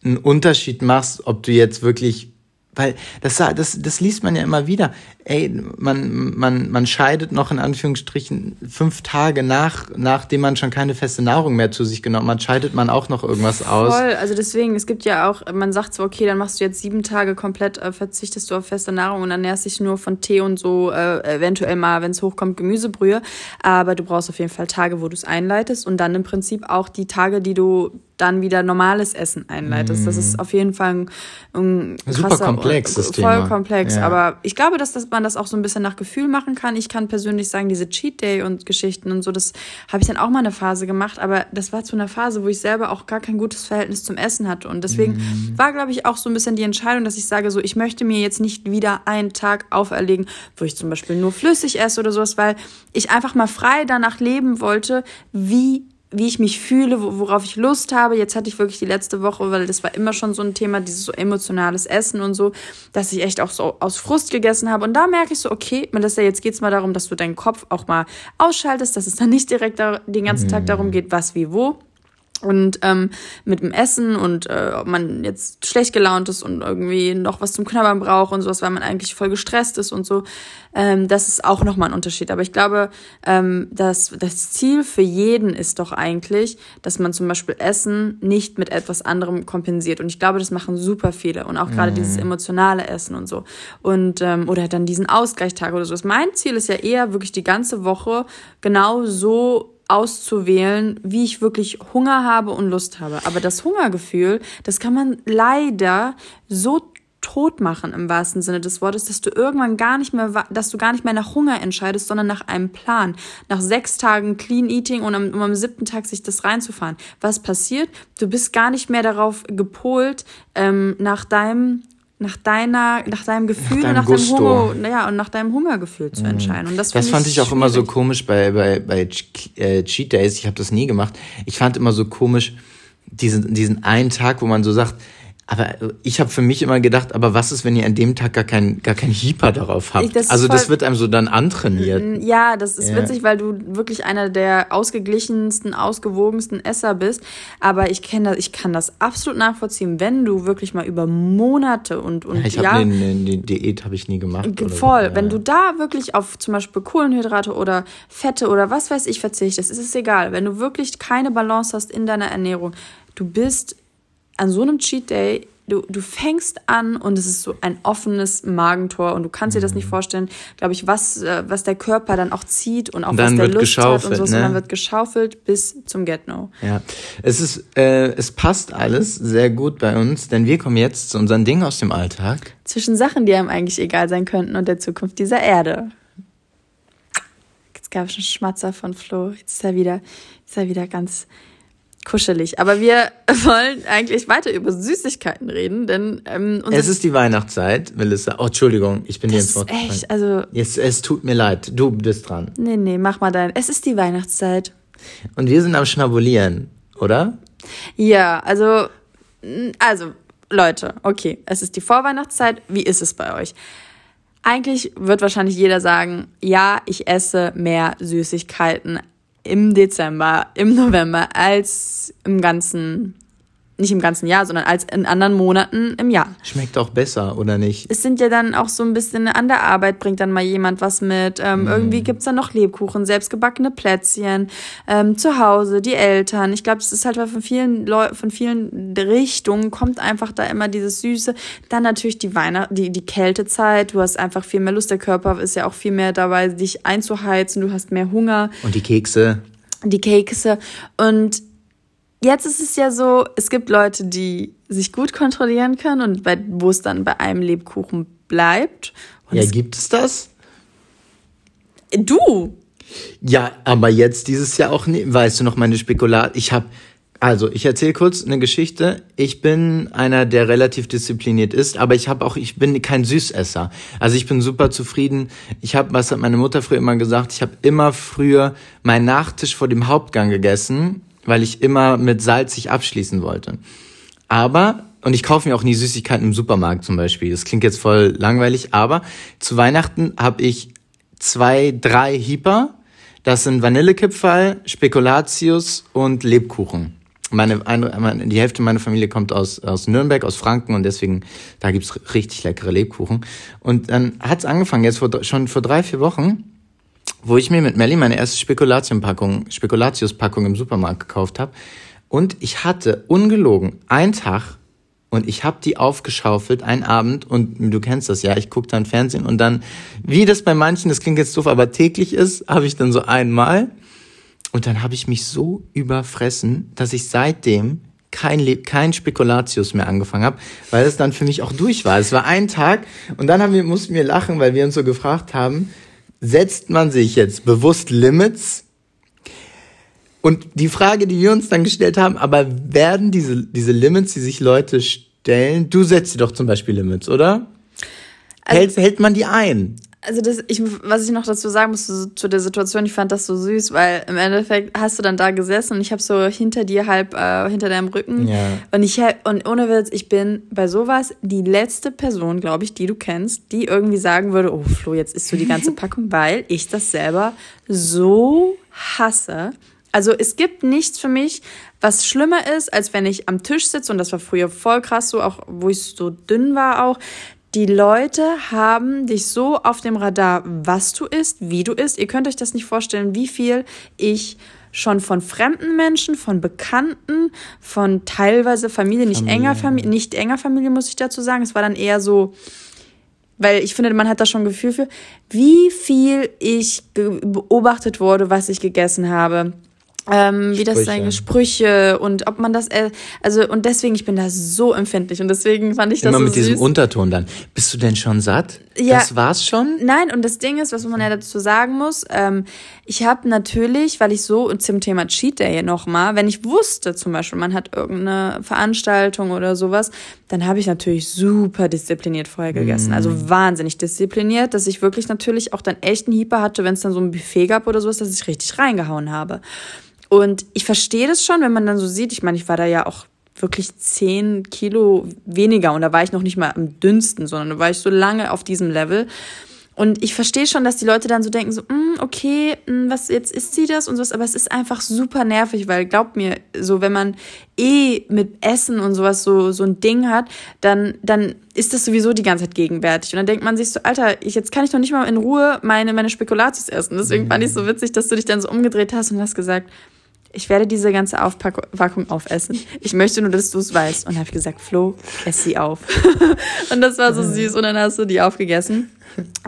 einen Unterschied machst, ob du jetzt wirklich weil das, das, das liest man ja immer wieder. Ey, man, man, man scheidet noch in Anführungsstrichen fünf Tage nach, nachdem man schon keine feste Nahrung mehr zu sich genommen hat, scheidet man auch noch irgendwas aus. Voll, also deswegen, es gibt ja auch, man sagt so, okay, dann machst du jetzt sieben Tage komplett, äh, verzichtest du auf feste Nahrung und ernährst dich nur von Tee und so, äh, eventuell mal, wenn es hochkommt, Gemüsebrühe. Aber du brauchst auf jeden Fall Tage, wo du es einleitest und dann im Prinzip auch die Tage, die du dann wieder normales Essen einleitest. Das ist auf jeden Fall ein, ein super komplex, das voll Thema. komplex. Ja. Aber ich glaube, dass, dass man das auch so ein bisschen nach Gefühl machen kann. Ich kann persönlich sagen, diese Cheat Day und Geschichten und so, das habe ich dann auch mal eine Phase gemacht. Aber das war zu einer Phase, wo ich selber auch gar kein gutes Verhältnis zum Essen hatte. Und deswegen mm. war, glaube ich, auch so ein bisschen die Entscheidung, dass ich sage, so, ich möchte mir jetzt nicht wieder einen Tag auferlegen, wo ich zum Beispiel nur flüssig esse oder sowas, weil ich einfach mal frei danach leben wollte, wie wie ich mich fühle, worauf ich Lust habe. Jetzt hatte ich wirklich die letzte Woche, weil das war immer schon so ein Thema, dieses so emotionales Essen und so, dass ich echt auch so aus Frust gegessen habe. Und da merke ich so, okay, Melissa, jetzt geht's mal darum, dass du deinen Kopf auch mal ausschaltest, dass es dann nicht direkt den ganzen Tag darum geht, was wie wo und ähm, mit dem Essen und äh, ob man jetzt schlecht gelaunt ist und irgendwie noch was zum Knabbern braucht und sowas, weil man eigentlich voll gestresst ist und so, ähm, das ist auch nochmal ein Unterschied. Aber ich glaube, ähm, dass das Ziel für jeden ist doch eigentlich, dass man zum Beispiel Essen nicht mit etwas anderem kompensiert. Und ich glaube, das machen super viele und auch gerade mhm. dieses emotionale Essen und so. Und ähm, oder dann diesen Ausgleichstag oder so. Mein Ziel ist ja eher wirklich die ganze Woche genau so auszuwählen, wie ich wirklich Hunger habe und Lust habe. Aber das Hungergefühl, das kann man leider so tot machen im wahrsten Sinne des Wortes, dass du irgendwann gar nicht mehr, dass du gar nicht mehr nach Hunger entscheidest, sondern nach einem Plan. Nach sechs Tagen Clean Eating und am, um am siebten Tag sich das reinzufahren. Was passiert? Du bist gar nicht mehr darauf gepolt, ähm, nach deinem nach deiner, nach deinem Gefühl, nach deinem, nach deinem Hunger, ja, und nach deinem Hungergefühl zu mhm. entscheiden. Und das, das fand ich, ich auch immer so komisch bei, bei, bei äh, Cheat Days. Ich habe das nie gemacht. Ich fand immer so komisch diesen, diesen einen Tag, wo man so sagt, aber ich habe für mich immer gedacht, aber was ist, wenn ihr an dem Tag gar kein gar kein Hyper darauf habt? Das also das wird einem so dann antrainiert. Ja, das ist ja. witzig, weil du wirklich einer der ausgeglichensten, ausgewogensten Esser bist. Aber ich kenne das, ich kann das absolut nachvollziehen, wenn du wirklich mal über Monate und und ja, ich habe eine, eine Diät habe ich nie gemacht. Voll, so. ja. wenn du da wirklich auf zum Beispiel Kohlenhydrate oder Fette oder was weiß ich verzichtest, ist es egal. Wenn du wirklich keine Balance hast in deiner Ernährung, du bist an so einem Cheat Day, du, du fängst an und es ist so ein offenes Magentor und du kannst dir das nicht mhm. vorstellen, glaube ich, was, äh, was der Körper dann auch zieht und auch und was der Lust hat und so, ne? sondern wird geschaufelt bis zum Get-No. Ja, es ist, äh, es passt alles sehr gut bei uns, denn wir kommen jetzt zu unseren Dingen aus dem Alltag. Zwischen Sachen, die einem eigentlich egal sein könnten und der Zukunft dieser Erde. Jetzt gab es einen Schmatzer von Flo. Jetzt ist er wieder, ist er wieder ganz kuschelig. Aber wir wollen eigentlich weiter über Süßigkeiten reden, denn ähm, es ist die Weihnachtszeit, Melissa. Oh, Entschuldigung, ich bin dir ins Wort. Echt, also Jetzt, es tut mir leid, du bist dran. nee, nee, mach mal dein. Es ist die Weihnachtszeit. Und wir sind am Schnabulieren, oder? Ja, also also Leute, okay, es ist die Vorweihnachtszeit. Wie ist es bei euch? Eigentlich wird wahrscheinlich jeder sagen, ja, ich esse mehr Süßigkeiten im Dezember, im November als im ganzen nicht im ganzen Jahr, sondern als in anderen Monaten im Jahr. Schmeckt auch besser, oder nicht? Es sind ja dann auch so ein bisschen an der Arbeit bringt dann mal jemand was mit. Ähm, mm. Irgendwie gibt's dann noch Lebkuchen, selbstgebackene Plätzchen, ähm, zu Hause, die Eltern. Ich glaube, es ist halt von vielen Leu von vielen Richtungen kommt einfach da immer dieses Süße. Dann natürlich die Weihnacht die, die Kältezeit. Du hast einfach viel mehr Lust. Der Körper ist ja auch viel mehr dabei, dich einzuheizen. Du hast mehr Hunger. Und die Kekse. Die Kekse. Und jetzt ist es ja so, es gibt Leute, die sich gut kontrollieren können und bei, wo es dann bei einem Lebkuchen bleibt. Und ja, gibt es das? Du! Ja, aber jetzt dieses Jahr auch nicht. Weißt du noch meine Spekulat? Ich habe also, ich erzähle kurz eine Geschichte. Ich bin einer, der relativ diszipliniert ist, aber ich habe auch, ich bin kein Süßesser. Also ich bin super zufrieden. Ich habe, was hat meine Mutter früher immer gesagt? Ich habe immer früher meinen Nachtisch vor dem Hauptgang gegessen weil ich immer mit salzig abschließen wollte. Aber, und ich kaufe mir auch nie Süßigkeiten im Supermarkt zum Beispiel. Das klingt jetzt voll langweilig, aber zu Weihnachten habe ich zwei, drei Hieper. Das sind Vanillekipferl, Spekulatius und Lebkuchen. Meine, eine, die Hälfte meiner Familie kommt aus, aus Nürnberg, aus Franken und deswegen, da gibt's richtig leckere Lebkuchen. Und dann hat's angefangen, jetzt vor, schon vor drei, vier Wochen, wo ich mir mit Melly meine erste Spekulatius-Packung Spekulatius-Packung im Supermarkt gekauft habe. Und ich hatte ungelogen einen Tag und ich habe die aufgeschaufelt, einen Abend, und du kennst das ja, ich gucke dann Fernsehen und dann, wie das bei manchen, das klingt jetzt doof, aber täglich ist, habe ich dann so einmal. Und dann habe ich mich so überfressen, dass ich seitdem kein, Le kein Spekulatius mehr angefangen habe, weil es dann für mich auch durch war. Es war ein Tag und dann haben wir, mussten wir lachen, weil wir uns so gefragt haben, setzt man sich jetzt bewusst Limits? Und die Frage, die wir uns dann gestellt haben, aber werden diese, diese Limits, die sich Leute stellen, du setzt sie doch zum Beispiel Limits, oder? Also, hält, hält man die ein? Also das, ich, was ich noch dazu sagen muss zu, zu, der Situation, ich fand das so süß, weil im Endeffekt hast du dann da gesessen und ich habe so hinter dir halb äh, hinter deinem Rücken ja. und ich und ohne Witz, ich bin bei sowas die letzte Person, glaube ich, die du kennst, die irgendwie sagen würde, oh Flo, jetzt isst du die ganze Packung, weil ich das selber so hasse. Also es gibt nichts für mich, was schlimmer ist, als wenn ich am Tisch sitze und das war früher voll krass so, auch wo ich so dünn war auch, die Leute haben dich so auf dem Radar, was du isst, wie du isst. Ihr könnt euch das nicht vorstellen, wie viel ich schon von fremden Menschen, von Bekannten, von teilweise Familie, nicht Familie. enger Familie, nicht enger Familie, muss ich dazu sagen. Es war dann eher so, weil ich finde, man hat da schon ein Gefühl für, wie viel ich beobachtet wurde, was ich gegessen habe ähm, wie das seine Sprüche und ob man das, äh, also und deswegen, ich bin da so empfindlich und deswegen fand ich das Immer so mit süß. diesem Unterton dann. Bist du denn schon satt? Ja, das war's schon? Nein, und das Ding ist, was man ja dazu sagen muss, ähm, ich habe natürlich, weil ich so zum Thema Cheat Day nochmal, wenn ich wusste zum Beispiel, man hat irgendeine Veranstaltung oder sowas, dann habe ich natürlich super diszipliniert vorher gegessen. Mm. Also wahnsinnig diszipliniert, dass ich wirklich natürlich auch dann echt einen Hieper hatte, wenn es dann so ein Buffet gab oder sowas, dass ich richtig reingehauen habe. Und ich verstehe das schon, wenn man dann so sieht, ich meine, ich war da ja auch wirklich zehn Kilo weniger und da war ich noch nicht mal am dünnsten, sondern da war ich so lange auf diesem Level. Und ich verstehe schon, dass die Leute dann so denken, so, mm, okay, mm, was jetzt ist sie das und sowas, aber es ist einfach super nervig, weil glaubt mir, so wenn man eh mit Essen und sowas so so ein Ding hat, dann dann ist das sowieso die ganze Zeit gegenwärtig und dann denkt man sich so, Alter, ich jetzt kann ich doch nicht mal in Ruhe meine meine Spekulatius essen. Deswegen fand ich so witzig, dass du dich dann so umgedreht hast und hast gesagt, ich werde diese ganze Aufpackung aufessen. Ich möchte nur, dass du es weißt. Und habe ich gesagt, Flo, ess sie auf. und das war so süß. Und dann hast du die aufgegessen.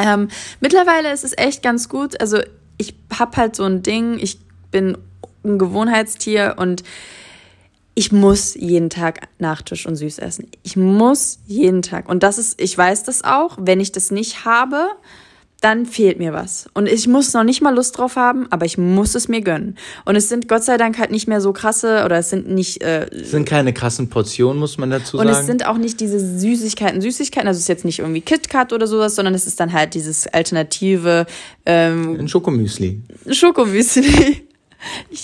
Ähm, mittlerweile ist es echt ganz gut. Also ich habe halt so ein Ding. Ich bin ein Gewohnheitstier und ich muss jeden Tag Nachtisch und süß essen. Ich muss jeden Tag. Und das ist, ich weiß das auch. Wenn ich das nicht habe, dann fehlt mir was. Und ich muss noch nicht mal Lust drauf haben, aber ich muss es mir gönnen. Und es sind Gott sei Dank halt nicht mehr so krasse oder es sind nicht. Äh, es sind keine krassen Portionen, muss man dazu sagen. Und es sind auch nicht diese Süßigkeiten, Süßigkeiten. Also es ist jetzt nicht irgendwie KitKat oder sowas, sondern es ist dann halt dieses alternative. Ähm, Ein Schokomüsli. Schokomüsli.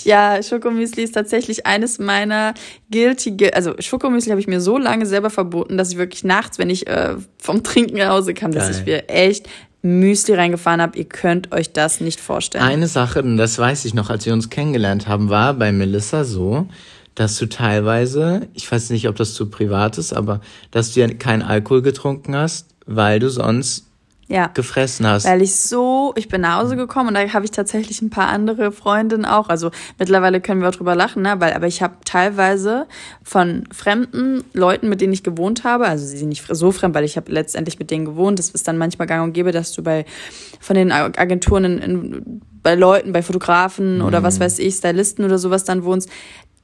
Ja, Schokomüsli ist tatsächlich eines meiner guilty, also Schokomüsli habe ich mir so lange selber verboten, dass ich wirklich nachts, wenn ich äh, vom Trinken nach Hause kam, Geil. dass ich mir echt Müsli reingefahren habe. Ihr könnt euch das nicht vorstellen. Eine Sache, und das weiß ich noch, als wir uns kennengelernt haben, war bei Melissa so, dass du teilweise, ich weiß nicht, ob das zu privat ist, aber dass du ja keinen Alkohol getrunken hast, weil du sonst ja. gefressen hast. Weil ich so, ich bin nach Hause gekommen und da habe ich tatsächlich ein paar andere Freundinnen auch. Also mittlerweile können wir auch drüber lachen, ne? Weil, aber ich habe teilweise von fremden Leuten, mit denen ich gewohnt habe, also sie sind nicht so fremd, weil ich habe letztendlich mit denen gewohnt. Das ist dann manchmal gang und gäbe, dass du bei von den Agenturen in, in, bei Leuten, bei Fotografen mhm. oder was weiß ich, Stylisten oder sowas dann wohnst,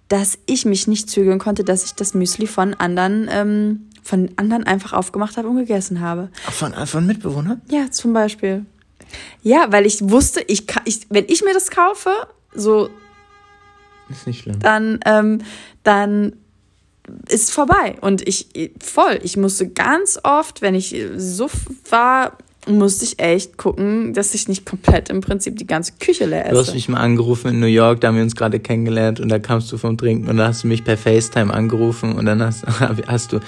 dass ich mich nicht zügeln konnte, dass ich das Müsli von anderen ähm, von anderen einfach aufgemacht habe und gegessen habe. Von, von Mitbewohnern? Ja, zum Beispiel. Ja, weil ich wusste, ich ich, wenn ich mir das kaufe, so. Ist nicht schlimm. Dann, ähm, dann ist vorbei. Und ich, voll, ich musste ganz oft, wenn ich so war, musste ich echt gucken, dass ich nicht komplett im Prinzip die ganze Küche leer esse. Du hast mich mal angerufen in New York, da haben wir uns gerade kennengelernt und da kamst du vom Trinken und da hast du mich per FaceTime angerufen und dann hast, hast du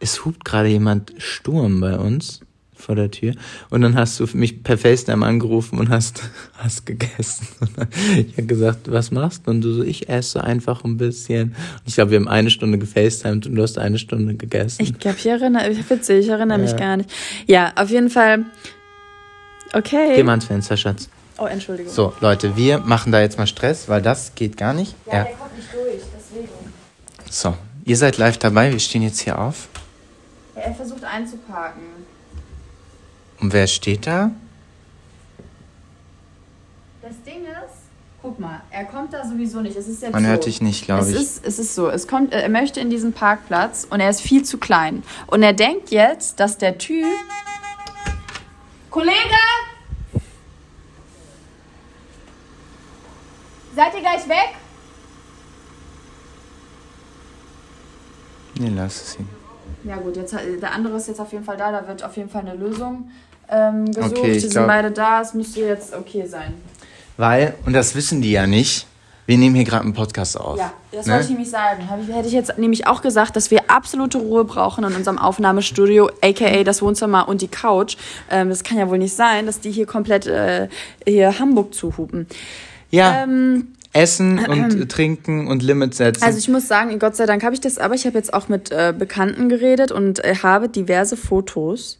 es hupt gerade jemand Sturm bei uns vor der Tür. Und dann hast du mich per FaceTime angerufen und hast, hast gegessen. Und ich habe gesagt, was machst du? Und du so, ich esse einfach ein bisschen. Und ich glaube, wir haben eine Stunde gefacetimed und du hast eine Stunde gegessen. Ich glaube, ich erinnere, witzig, ich erinnere ja. mich gar nicht. Ja, auf jeden Fall. Okay. Geh mal ans Fenster, Schatz. Oh, Entschuldigung. So, Leute, wir machen da jetzt mal Stress, weil das geht gar nicht. Ja, ja. der kommt nicht durch, deswegen. So, ihr seid live dabei, wir stehen jetzt hier auf. Ja, er versucht einzuparken. Und wer steht da? Das Ding ist, guck mal, er kommt da sowieso nicht. Es ist jetzt Man so. hört dich nicht, glaube ich. Ist, es ist so, es kommt, er möchte in diesen Parkplatz und er ist viel zu klein. Und er denkt jetzt, dass der Typ... Kollege! Seid ihr gleich weg? Nee, lass es ihn. Ja gut, jetzt der andere ist jetzt auf jeden Fall da, da wird auf jeden Fall eine Lösung ähm, gesucht. Okay, die sind glaub, beide da, es müsste jetzt okay sein. Weil, und das wissen die ja nicht, wir nehmen hier gerade einen Podcast auf. Ja, das ne? wollte ich nämlich sagen. Ich, hätte ich jetzt nämlich auch gesagt, dass wir absolute Ruhe brauchen in unserem Aufnahmestudio, aka das Wohnzimmer und die Couch. Ähm, das kann ja wohl nicht sein, dass die hier komplett äh, hier Hamburg zuhupen. Ja. Ähm, Essen und Trinken und Limits setzen. Also ich muss sagen, Gott sei Dank habe ich das, aber ich habe jetzt auch mit äh, Bekannten geredet und äh, habe diverse Fotos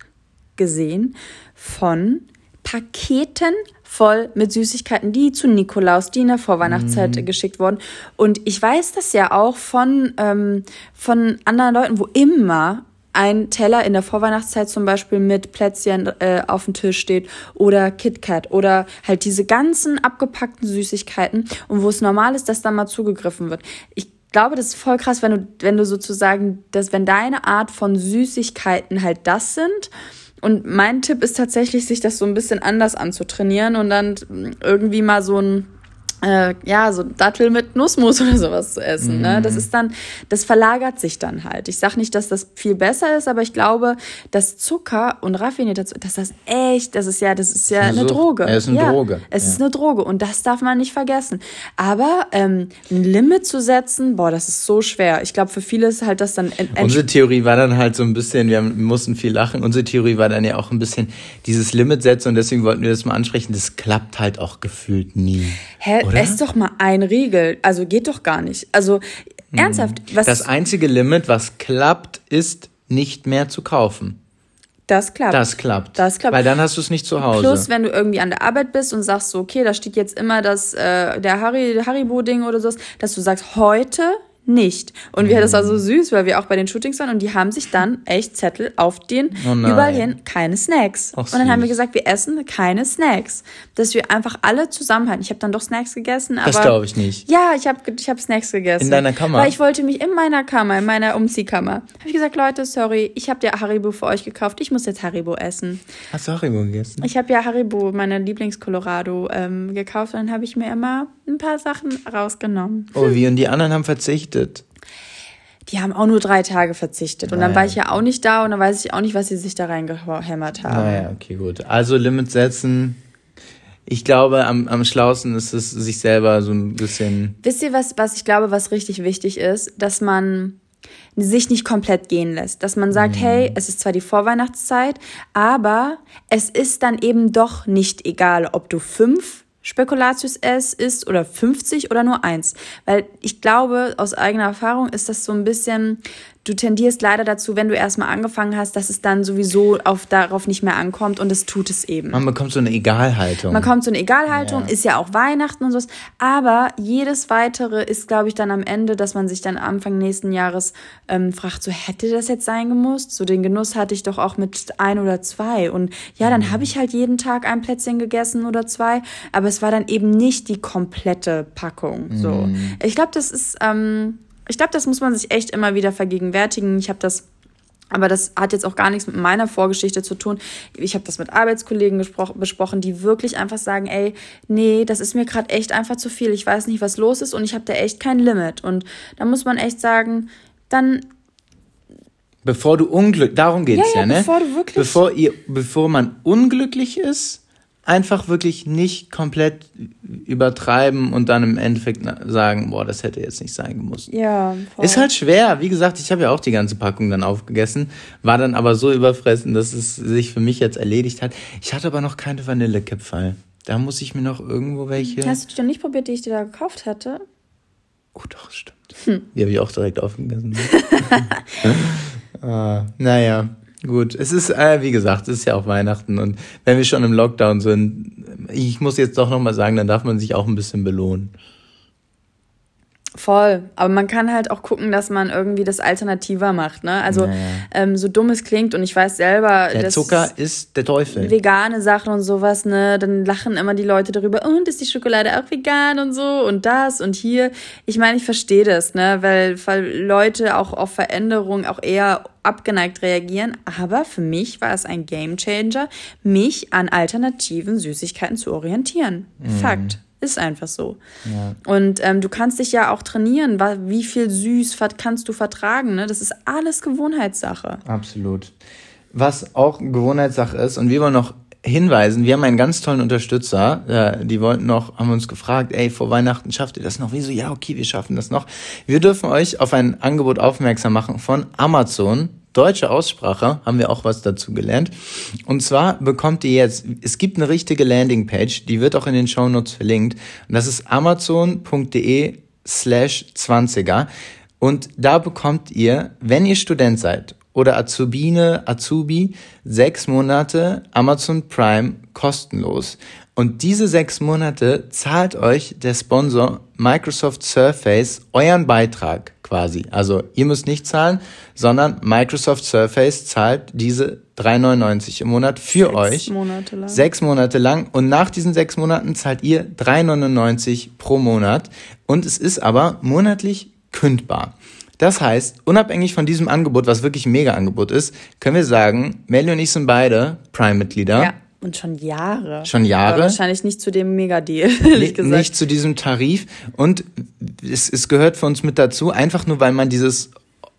gesehen von Paketen voll mit Süßigkeiten, die zu Nikolaus, die in der Vorweihnachtszeit mm. geschickt wurden. Und ich weiß das ja auch von, ähm, von anderen Leuten, wo immer ein Teller in der Vorweihnachtszeit zum Beispiel mit Plätzchen äh, auf dem Tisch steht oder KitKat oder halt diese ganzen abgepackten Süßigkeiten und wo es normal ist, dass da mal zugegriffen wird. Ich glaube, das ist voll krass, wenn du, wenn du sozusagen, dass wenn deine Art von Süßigkeiten halt das sind, und mein Tipp ist tatsächlich, sich das so ein bisschen anders anzutrainieren und dann irgendwie mal so ein äh, ja, so Dattel mit Nussmus oder sowas zu essen. Ne? Das mhm. ist dann, das verlagert sich dann halt. Ich sag nicht, dass das viel besser ist, aber ich glaube, dass Zucker und raffinierter Zucker, dass das echt, das ist ja, das ist ja eine, eine Droge. Es ist eine ja, Droge. Es ja. ist eine Droge und das darf man nicht vergessen. Aber ähm, ein Limit zu setzen, boah, das ist so schwer. Ich glaube, für viele ist halt das dann. Unsere Theorie war dann halt so ein bisschen, wir, haben, wir mussten viel lachen. Unsere Theorie war dann ja auch ein bisschen dieses Limit setzen und deswegen wollten wir das mal ansprechen. Das klappt halt auch gefühlt nie. Hä? Oder? Ess doch mal ein Riegel. Also geht doch gar nicht. Also hm. ernsthaft. Was das einzige Limit, was klappt, ist nicht mehr zu kaufen. Das klappt. Das klappt. Das klappt. Weil dann hast du es nicht zu Hause. Plus, wenn du irgendwie an der Arbeit bist und sagst so, okay, da steht jetzt immer das, äh, der Harry, Haribo-Ding oder so, dass du sagst, heute nicht. Und wir, das war so süß, weil wir auch bei den Shootings waren und die haben sich dann echt Zettel auf den Oh überall hin, keine Snacks. Ach, und dann haben wir süß. gesagt, wir essen keine Snacks. Dass wir einfach alle zusammenhalten. Ich habe dann doch Snacks gegessen, aber. Das glaube ich nicht. Ja, ich habe ich hab Snacks gegessen. In deiner Kammer? Weil ich wollte mich in meiner Kammer, in meiner Umziehkammer, habe ich gesagt, Leute, sorry, ich habe ja Haribo für euch gekauft, ich muss jetzt Haribo essen. Hast du Haribo gegessen? Ich habe ja Haribo, meine Lieblings-Colorado, ähm, gekauft und dann habe ich mir immer ein paar Sachen rausgenommen. Oh, wie? Und die anderen haben verzichtet. Die haben auch nur drei Tage verzichtet. Und dann Naja. war ich ja auch nicht da und dann weiß ich auch nicht, was sie sich da reingehämmert haben. Naja, okay, gut. Also Limits setzen. Ich glaube, am, am schlausten ist es, sich selber so ein bisschen. Wisst ihr, was, was ich glaube, was richtig wichtig ist? Dass man sich nicht komplett gehen lässt. Dass man sagt, hey, es ist zwar die Vorweihnachtszeit, aber es ist dann eben doch nicht egal, ob du fünf Spekulatius S isst oder 50 oder nur eins. Weil ich glaube, aus eigener Erfahrung ist das so ein bisschen, du tendierst leider dazu, wenn du erstmal angefangen hast, dass es dann sowieso auf, darauf nicht mehr ankommt und es tut es eben. Man bekommt so eine Egalhaltung. Man kommt so eine Egalhaltung, Ja. ist ja auch Weihnachten und sowas. Aber jedes weitere ist, glaube ich, dann am Ende, dass man sich dann Anfang nächsten Jahres ähm, fragt, so hätte das jetzt sein gemusst? So den Genuss hatte ich doch auch mit ein oder zwei. Und ja, dann habe ich halt jeden Tag ein Plätzchen gegessen oder zwei. Aber es war dann eben nicht die komplette Packung. So. Ich glaube, das ist, ähm, ich glaube, das muss man sich echt immer wieder vergegenwärtigen. Ich habe das aber das hat jetzt auch gar nichts mit meiner Vorgeschichte zu tun. Ich habe das mit Arbeitskollegen besprochen, die wirklich einfach sagen, ey, nee, das ist mir gerade echt einfach zu viel. Ich weiß nicht, was los ist und ich habe da echt kein Limit. Und da muss man echt sagen, dann Bevor du unglücklich, darum geht's Ja, ja, ja, ne? bevor du wirklich- bevor ihr, bevor man unglücklich ist, einfach wirklich nicht komplett übertreiben und dann im Endeffekt sagen, boah, das hätte jetzt nicht sein gemusst. ja, voll. Ist halt schwer. Wie gesagt, ich habe ja auch die ganze Packung dann aufgegessen, war dann aber so überfressen, dass es sich für mich jetzt erledigt hat. Ich hatte aber noch keine Vanillekipferl. Da muss ich mir noch irgendwo welche. Hast du die noch nicht probiert, die ich dir da gekauft hatte? Oh, doch, stimmt. Hm. Die habe ich auch direkt aufgegessen. ah, naja, gut. Es ist, äh, wie gesagt, es ist ja auch Weihnachten und wenn wir schon im Lockdown sind, ich muss jetzt doch nochmal sagen, dann darf man sich auch ein bisschen belohnen. Voll. Aber man kann halt auch gucken, dass man irgendwie das alternativer macht, ne? Also, Naja. ähm, so dumm es klingt und ich weiß selber, Der Zucker ist der Teufel. vegane Sachen und sowas, ne, dann lachen immer die Leute darüber, und ist die Schokolade auch vegan und so und das und hier. Ich meine, ich verstehe das, ne, weil, weil Leute auch auf Veränderungen auch eher abgeneigt reagieren, aber für mich war es ein Gamechanger, mich an alternativen Süßigkeiten zu orientieren. Fakt. Ist einfach so. Und ähm, du kannst dich ja auch trainieren, wie viel süß kannst du vertragen. Ne? Das ist alles Gewohnheitssache. Absolut. Was auch Gewohnheitssache ist, und wir wollen noch hinweisen, wir haben einen ganz tollen Unterstützer, äh, die wollten noch, haben uns gefragt, ey, vor Weihnachten schafft ihr das noch? Wieso? Ja, okay, wir schaffen das noch. Wir dürfen euch auf ein Angebot aufmerksam machen von Amazon. Deutsche Aussprache, haben wir auch was dazu gelernt. Und zwar bekommt ihr jetzt, es gibt eine richtige Landingpage, die wird auch in den Shownotes verlinkt. Und das ist amazon.de slash 20er. Und da bekommt ihr, wenn ihr Student seid oder Azubine, Azubi, sechs Monate Amazon Prime kostenlos. Und diese sechs Monate zahlt euch der Sponsor Microsoft Surface euren Beitrag quasi. Also ihr müsst nicht zahlen, sondern Microsoft Surface zahlt diese 3,99 im Monat für euch. Monate lang. Sechs Monate lang. Und nach diesen sechs Monaten zahlt ihr 3,99 pro Monat. Und es ist aber monatlich kündbar. Das heißt, unabhängig von diesem Angebot, was wirklich ein Mega-Angebot ist, können wir sagen, Melly und ich sind beide Prime-Mitglieder. Ja, und schon Jahre. Schon Jahre. Aber wahrscheinlich nicht zu dem Mega-Deal, ehrlich gesagt. Nicht zu diesem Tarif. Und es, es gehört für uns mit dazu, einfach nur, weil man dieses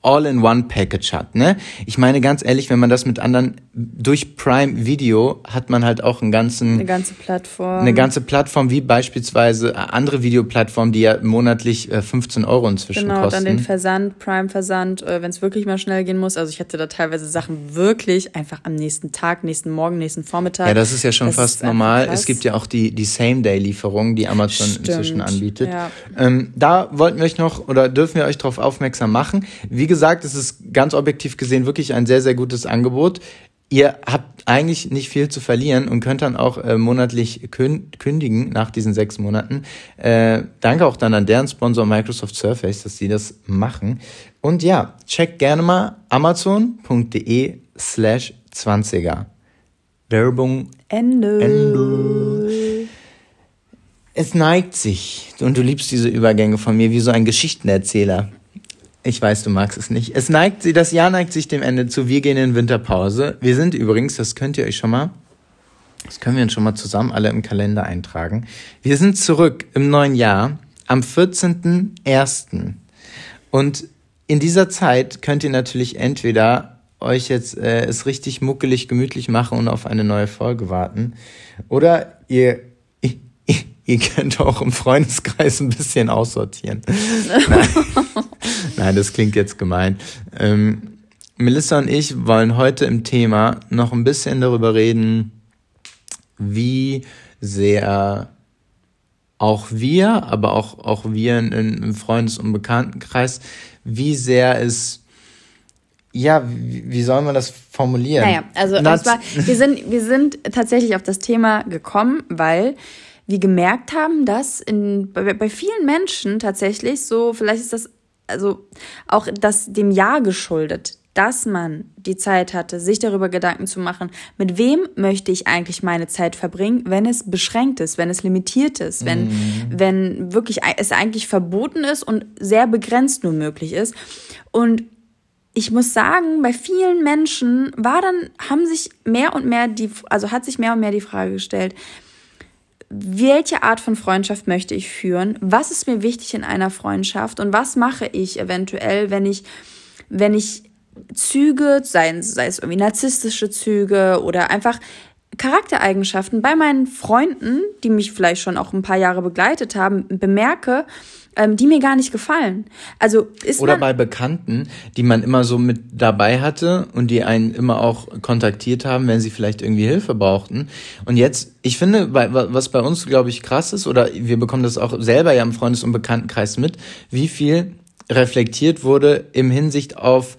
All-in-One-Package hat. Ne? Ich meine ganz ehrlich, wenn man das mit anderen durch Prime Video hat man halt auch einen ganzen Eine ganze Plattform. eine ganze Plattform wie beispielsweise andere Videoplattformen, die ja monatlich äh, 15 Euro inzwischen Genau, kosten. dann den Versand, Prime-Versand, äh, wenn es wirklich mal schnell gehen muss. Also ich hatte da teilweise Sachen wirklich einfach am nächsten Tag, nächsten Morgen, nächsten Vormittag. ja, das ist ja schon Das fast normal. krass. Es gibt ja auch die, die Same-Day-Lieferung, die Amazon Stimmt, inzwischen anbietet. ja. Ähm, da wollten wir euch noch oder dürfen wir euch darauf aufmerksam machen. Wie gesagt, es ist ganz objektiv gesehen wirklich ein sehr, sehr gutes Angebot. ihr habt eigentlich nicht viel zu verlieren und könnt dann auch äh, monatlich kündigen nach diesen sechs Monaten. Äh, danke auch dann an deren Sponsor Microsoft Surface, dass sie das machen. Und ja, checkt gerne mal amazon.de slash 20er. Werbung Ende. Ende. Es neigt sich, und du liebst diese Übergänge von mir wie so ein Geschichtenerzähler. Ich weiß, du magst es nicht. Es neigt sie, das Jahr neigt sich dem Ende zu. Wir gehen in Winterpause. Wir sind übrigens, das könnt ihr euch schon mal, das können wir uns schon mal zusammen alle im Kalender eintragen. Wir sind zurück im neuen Jahr am 14.01. Und in dieser Zeit könnt ihr natürlich entweder euch jetzt äh, es richtig muckelig gemütlich machen und auf eine neue Folge warten. Oder ihr, ihr, könnt auch im Freundeskreis ein bisschen aussortieren. Nein. Nein, das klingt jetzt gemein. Ähm, Melissa und ich wollen heute im Thema noch ein bisschen darüber reden, wie sehr auch wir, aber auch, auch wir in, im Freundes- und Bekanntenkreis, wie sehr es ja, wie, wie soll man das formulieren? Naja, also war, wir, sind, wir sind tatsächlich auf das Thema gekommen, weil wir gemerkt haben, dass in, bei, bei vielen Menschen tatsächlich so, vielleicht ist das also auch das dem Jahr geschuldet, dass man die Zeit hatte, sich darüber Gedanken zu machen, mit wem möchte ich eigentlich meine Zeit verbringen, wenn es beschränkt ist, wenn es limitiert ist, wenn, mhm. wenn wirklich es eigentlich verboten ist und sehr begrenzt nur möglich ist. Und ich muss sagen, bei vielen Menschen war dann, haben sich mehr und mehr die, also hat sich mehr und mehr die Frage gestellt, welche Art von Freundschaft möchte ich führen? Was ist mir wichtig in einer Freundschaft? Und was mache ich eventuell, wenn ich, wenn ich Züge, sei, sei es irgendwie narzisstische Züge oder einfach Charaktereigenschaften bei meinen Freunden, die mich vielleicht schon auch ein paar Jahre begleitet haben, bemerke, ähm, die mir gar nicht gefallen. Also ist Oder bei Bekannten, die man immer so mit dabei hatte und die einen immer auch kontaktiert haben, wenn sie vielleicht irgendwie Hilfe brauchten. Und jetzt, ich finde, was bei uns, glaube ich, krass ist, oder wir bekommen das auch selber ja im Freundes- und Bekanntenkreis mit, wie viel reflektiert wurde im Hinsicht auf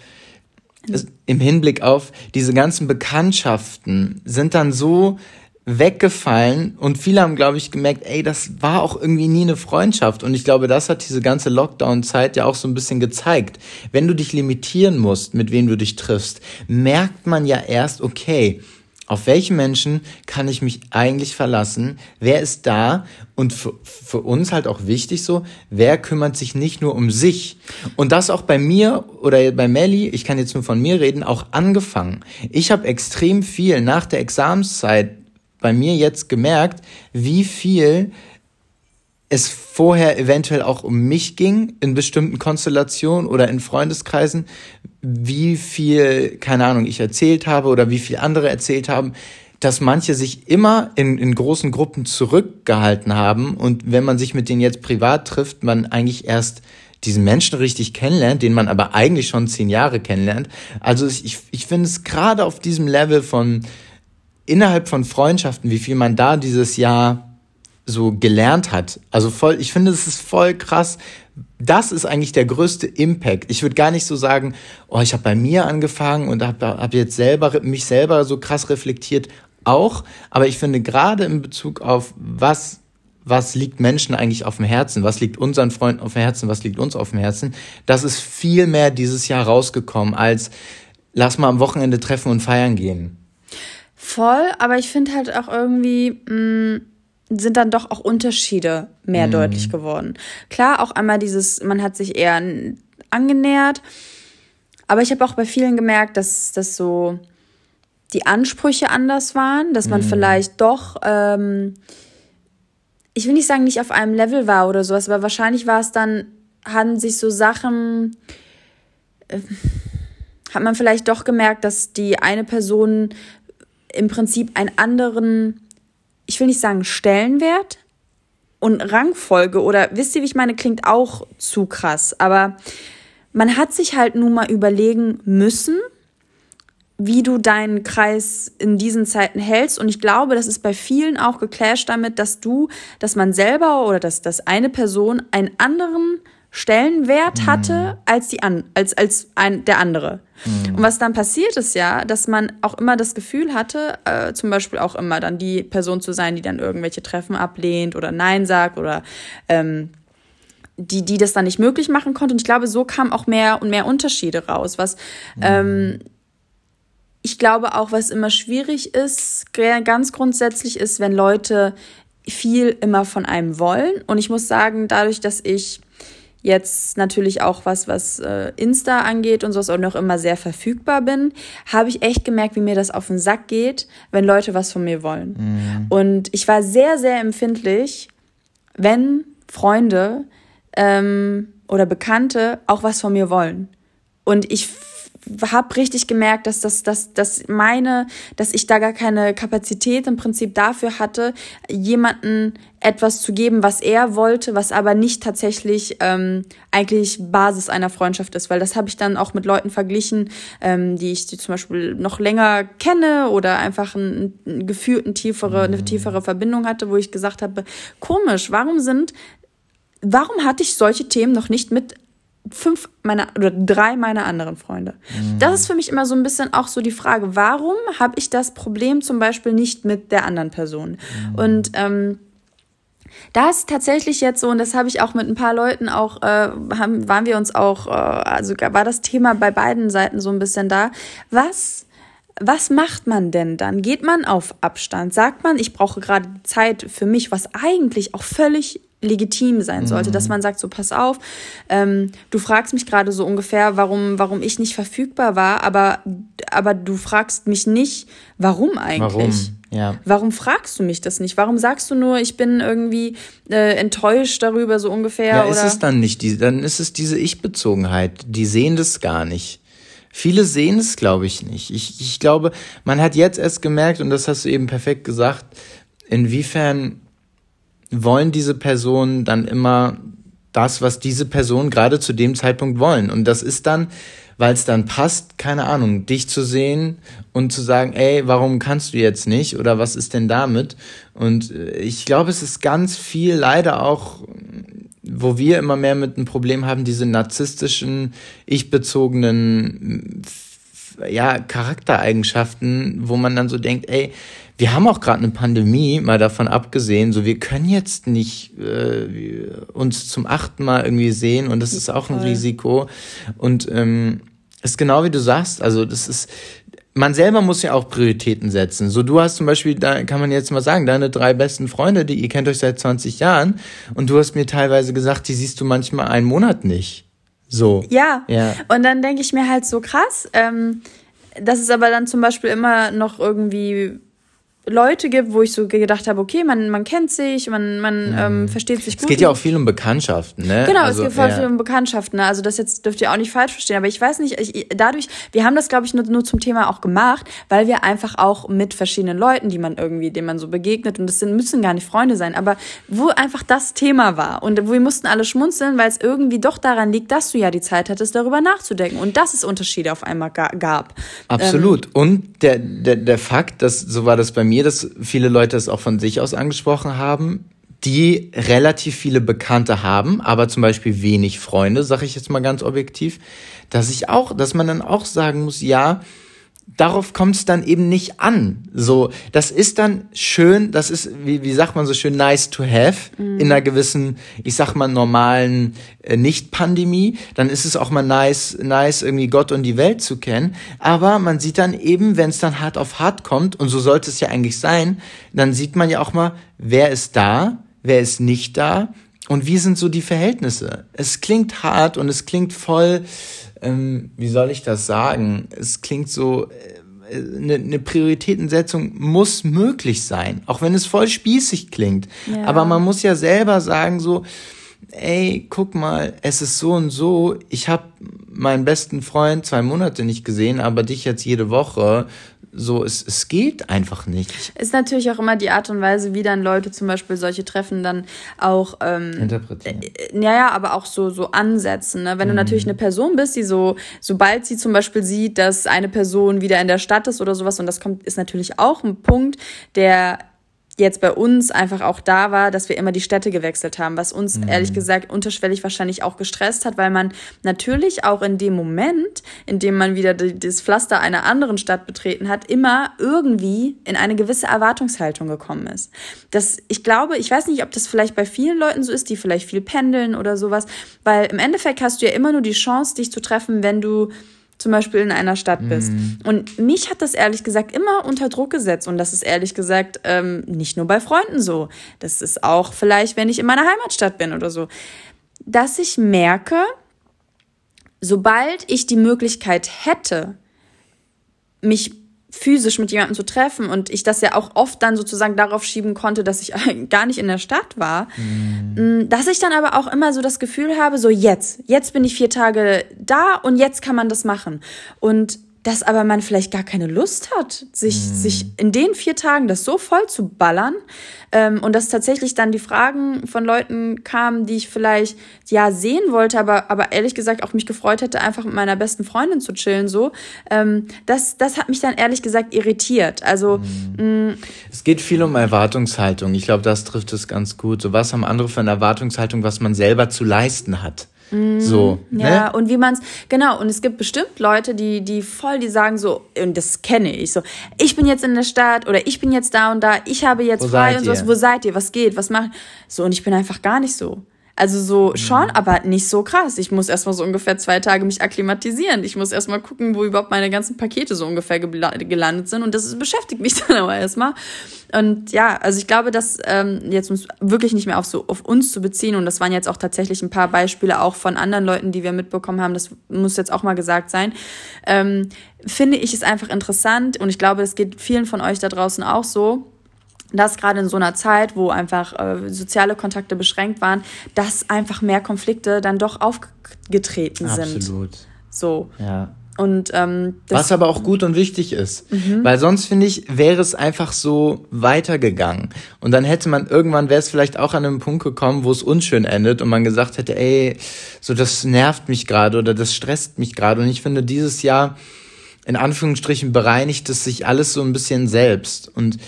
im Hinblick auf diese ganzen Bekanntschaften sind dann so weggefallen und viele haben, glaube ich, gemerkt, ey, das war auch irgendwie nie eine Freundschaft. Und ich glaube, das hat diese ganze Lockdown-Zeit ja auch so ein bisschen gezeigt. Wenn du dich limitieren musst, mit wem du dich triffst, merkt man ja erst, okay, auf welche Menschen kann ich mich eigentlich verlassen? Wer ist da? Und für, für uns halt auch wichtig so, wer kümmert sich nicht nur um sich? Und das auch bei mir oder bei Melly, ich kann jetzt nur von mir reden, auch angefangen. Ich habe extrem viel nach der Examenszeit bei mir jetzt gemerkt, wie viel es vorher eventuell auch um mich ging in bestimmten Konstellationen oder in Freundeskreisen, wie viel, keine Ahnung, ich erzählt habe oder wie viel andere erzählt haben, dass manche sich immer in, in großen Gruppen zurückgehalten haben und wenn man sich mit denen jetzt privat trifft, man eigentlich erst diesen Menschen richtig kennenlernt, den man aber eigentlich schon zehn Jahre kennenlernt. Also ich, ich finde es gerade auf diesem Level von innerhalb von Freundschaften, wie viel man da dieses Jahr so gelernt hat. Also voll, ich finde, es ist voll krass. Das ist eigentlich der größte Impact. Ich würde gar nicht so sagen, oh, ich habe bei mir angefangen und habe hab jetzt selber mich selber so krass reflektiert. Auch, aber ich finde gerade in Bezug auf was was liegt Menschen eigentlich auf dem Herzen, was liegt unseren Freunden auf dem Herzen, was liegt uns auf dem Herzen, das ist viel mehr dieses Jahr rausgekommen als lass mal am Wochenende treffen und feiern gehen. Voll, aber ich finde halt auch irgendwie mh, mm, sind dann doch auch Unterschiede mehr mm. deutlich geworden. Klar, auch einmal dieses, man hat sich eher angenähert, aber ich habe auch bei vielen gemerkt, dass das so die Ansprüche anders waren, dass man mm. vielleicht doch, ähm, ich will nicht sagen, nicht auf einem Level war oder sowas, aber wahrscheinlich war es dann, hatten sich so Sachen, äh, hat man vielleicht doch gemerkt, dass die eine Person im Prinzip einen anderen, ich will nicht sagen Stellenwert und Rangfolge oder wisst ihr, wie ich meine, klingt auch zu krass, aber man hat sich halt nun mal überlegen müssen, wie du deinen Kreis in diesen Zeiten hältst. Und ich glaube, das ist bei vielen auch geclasht damit, dass du, dass man selber oder dass, dass eine Person einen anderen Stellenwert hatte als die an, als als ein der andere. Mhm. Und was dann passiert ist ja, dass man auch immer das Gefühl hatte, äh, zum Beispiel auch immer dann die Person zu sein, die dann irgendwelche Treffen ablehnt oder Nein sagt oder ähm, die, die das dann nicht möglich machen konnte. Und ich glaube, so kamen auch mehr und mehr Unterschiede raus, was mhm. ähm, ich glaube auch, was immer schwierig ist, ganz grundsätzlich ist, wenn Leute viel immer von einem wollen. Und ich muss sagen, dadurch, dass ich jetzt natürlich auch was, was äh, Insta angeht und sowas auch noch immer sehr verfügbar bin, habe ich echt gemerkt, wie mir das auf den Sack geht, wenn Leute was von mir wollen. Mhm. Und ich war sehr, sehr empfindlich, wenn Freunde ähm, oder Bekannte auch was von mir wollen. Und ich habe richtig gemerkt, dass das, dass, dass meine, dass ich da gar keine Kapazität im Prinzip dafür hatte, jemanden etwas zu geben, was er wollte, was aber nicht tatsächlich ähm, eigentlich Basis einer Freundschaft ist, weil das habe ich dann auch mit Leuten verglichen, ähm, die ich die zum Beispiel noch länger kenne oder einfach ein, ein gefühlt tiefere, eine tiefere Verbindung hatte, wo ich gesagt habe, komisch, warum sind warum hatte ich solche Themen noch nicht mit fünf meiner oder drei meiner anderen Freunde. Mhm. Das ist für mich immer so ein bisschen auch so die Frage, warum habe ich das Problem zum Beispiel nicht mit der anderen Person? Mhm. Und ähm, da ist tatsächlich jetzt so, und das habe ich auch mit ein paar Leuten auch, äh, haben, waren wir uns auch, äh, also war das Thema bei beiden Seiten so ein bisschen da. Was was macht man denn dann? Geht man auf Abstand? Sagt man, ich brauche gerade Zeit für mich, was eigentlich auch völlig legitim sein sollte, mhm. dass man sagt, so pass auf, ähm, du fragst mich gerade so ungefähr, warum, warum ich nicht verfügbar war, aber, aber du fragst mich nicht, warum eigentlich. Warum? Ja. Warum fragst du mich das nicht? Warum sagst du nur, ich bin irgendwie äh, enttäuscht darüber, so ungefähr? Ja, ist es dann nicht, die, dann ist es diese Ich-Bezogenheit. Die sehen das gar nicht. Viele sehen es, glaube ich, nicht. Ich, ich glaube, man hat jetzt erst gemerkt, und das hast du eben perfekt gesagt, inwiefern wollen diese Personen dann immer das, was diese Personen gerade zu dem Zeitpunkt wollen. Und das ist dann, weil es dann passt, keine Ahnung, dich zu sehen und zu sagen, ey, warum kannst du jetzt nicht oder was ist denn damit? Und äh, ich glaube, es ist ganz viel leider auch, wo wir immer mehr mit einem Problem haben, diese narzisstischen, ich-bezogenen ja, Charaktereigenschaften, wo man dann so denkt, ey, wir haben auch gerade eine Pandemie, mal davon abgesehen, so wir können jetzt nicht äh, uns zum achten Mal irgendwie sehen und das ist auch ein Risiko. Und ähm, ist genau wie du sagst, also das ist, man selber muss ja auch Prioritäten setzen. So, du hast zum Beispiel, da kann man jetzt mal sagen, deine drei besten Freunde, die ihr kennt euch seit 20 Jahren und du hast mir teilweise gesagt, die siehst du manchmal einen Monat nicht. So. Ja. ja. Und dann denke ich mir halt so krass, ähm, das ist aber dann zum Beispiel immer noch irgendwie Leute gibt, wo ich so gedacht habe, okay, man, man kennt sich, man, man mhm. ähm, versteht sich gut. Es geht ja auch viel um Bekanntschaften, ne? Genau, also, es geht voll ja. viel um Bekanntschaften. Ne? Also das jetzt dürft ihr auch nicht falsch verstehen. Aber ich weiß nicht, ich, dadurch, wir haben das, glaube ich, nur, nur zum Thema auch gemacht, weil wir einfach auch mit verschiedenen Leuten, die man irgendwie, denen man so begegnet, und das sind, müssen gar nicht Freunde sein, aber wo einfach das Thema war. Und wo wir mussten alle schmunzeln, weil es irgendwie doch daran liegt, dass du ja die Zeit hattest, darüber nachzudenken. Und dass es Unterschiede auf einmal gab. Absolut. Ähm, und der, der, der Fakt, dass, so war das bei mir, mir, dass viele Leute es auch von sich aus angesprochen haben, die relativ viele Bekannte haben, aber zum Beispiel wenig Freunde, sage ich jetzt mal ganz objektiv, dass ich auch, dass man dann auch sagen muss, ja, darauf kommt es dann eben nicht an. So, das ist dann schön, das ist, wie, wie sagt man so schön, nice to have mhm. in einer gewissen, ich sag mal, normalen äh, Nicht-Pandemie. Dann ist es auch mal nice, nice, irgendwie Gott und die Welt zu kennen. Aber man sieht dann eben, wenn es dann hart auf hart kommt, und so sollte es ja eigentlich sein, dann sieht man ja auch mal, wer ist da, wer ist nicht da und wie sind so die Verhältnisse. Es klingt hart und es klingt voll, ähm, wie soll ich das sagen? Es klingt so, äh, eine, eine Prioritätensetzung muss möglich sein, auch wenn es voll spießig klingt. Ja. Aber man muss ja selber sagen so, ey, guck mal, es ist so und so, ich habe meinen besten Freund zwei Monate nicht gesehen, aber dich jetzt jede Woche so, es, es geht einfach nicht. Ist natürlich auch immer die Art und Weise, wie dann Leute zum Beispiel solche Treffen dann auch ähm, interpretieren. Äh, ja, ja, aber auch so, so ansetzen. Ne? Wenn mhm. du natürlich eine Person bist, die so, sobald sie zum Beispiel sieht, dass eine Person wieder in der Stadt ist oder sowas, und das kommt, ist natürlich auch ein Punkt, der jetzt bei uns einfach auch da war, dass wir immer die Städte gewechselt haben, was uns mhm. ehrlich gesagt unterschwellig wahrscheinlich auch gestresst hat, weil man natürlich auch in dem Moment, in dem man wieder das Pflaster einer anderen Stadt betreten hat, immer irgendwie in eine gewisse Erwartungshaltung gekommen ist. Das, ich glaube, ich weiß nicht, ob das vielleicht bei vielen Leuten so ist, die vielleicht viel pendeln oder sowas, weil im Endeffekt hast du ja immer nur die Chance, dich zu treffen, wenn du zum Beispiel in einer Stadt bist. Mm. Und mich hat das ehrlich gesagt immer unter Druck gesetzt. Und das ist ehrlich gesagt ähm, nicht nur bei Freunden so. Das ist auch vielleicht, wenn ich in meiner Heimatstadt bin oder so. Dass ich merke, sobald ich die Möglichkeit hätte, mich physisch mit jemandem zu treffen und ich das ja auch oft dann sozusagen darauf schieben konnte, dass ich gar nicht in der Stadt war, mhm. dass ich dann aber auch immer so das Gefühl habe, so jetzt, jetzt bin ich vier Tage da und jetzt kann man das machen. Und dass aber man vielleicht gar keine Lust hat, sich, mhm. sich in den vier Tagen das so voll zu ballern. Ähm, und dass tatsächlich dann die Fragen von Leuten kamen, die ich vielleicht ja sehen wollte, aber, aber ehrlich gesagt auch mich gefreut hätte, einfach mit meiner besten Freundin zu chillen. So, ähm, das, das hat mich dann ehrlich gesagt irritiert. Also mhm. es geht viel um Erwartungshaltung. Ich glaube, das trifft es ganz gut. So was haben andere für eine Erwartungshaltung, was man selber zu leisten hat. Mhm. So, ja, ne? und wie man es, genau, und es gibt bestimmt Leute, die, die voll, die sagen so, und das kenne ich so, ich bin jetzt in der Stadt oder ich bin jetzt da und da, ich habe jetzt wo frei und sowas, wo seid ihr, was geht, was macht, so, und ich bin einfach gar nicht so. Also so schon, mhm. aber nicht so krass. Ich muss erstmal so ungefähr zwei Tage mich akklimatisieren. Ich muss erstmal gucken, wo überhaupt meine ganzen Pakete so ungefähr gelandet sind. Und das beschäftigt mich dann aber erstmal. Und ja, also ich glaube, dass ähm, jetzt uns wirklich nicht mehr auf so auf uns zu beziehen. Und das waren jetzt auch tatsächlich ein paar Beispiele auch von anderen Leuten, die wir mitbekommen haben. Das muss jetzt auch mal gesagt sein. Ähm, finde ich es einfach interessant und ich glaube, es geht vielen von euch da draußen auch so dass gerade in so einer Zeit, wo einfach äh, soziale Kontakte beschränkt waren, dass einfach mehr Konflikte dann doch aufgetreten Absolut. sind. Absolut. So. Ja. Und ähm, was aber auch gut und wichtig ist, mhm. weil sonst finde ich wäre es einfach so weitergegangen und dann hätte man irgendwann wäre es vielleicht auch an einem Punkt gekommen, wo es unschön endet und man gesagt hätte, ey, so das nervt mich gerade oder das stresst mich gerade und ich finde dieses Jahr in Anführungsstrichen bereinigt es sich alles so ein bisschen selbst und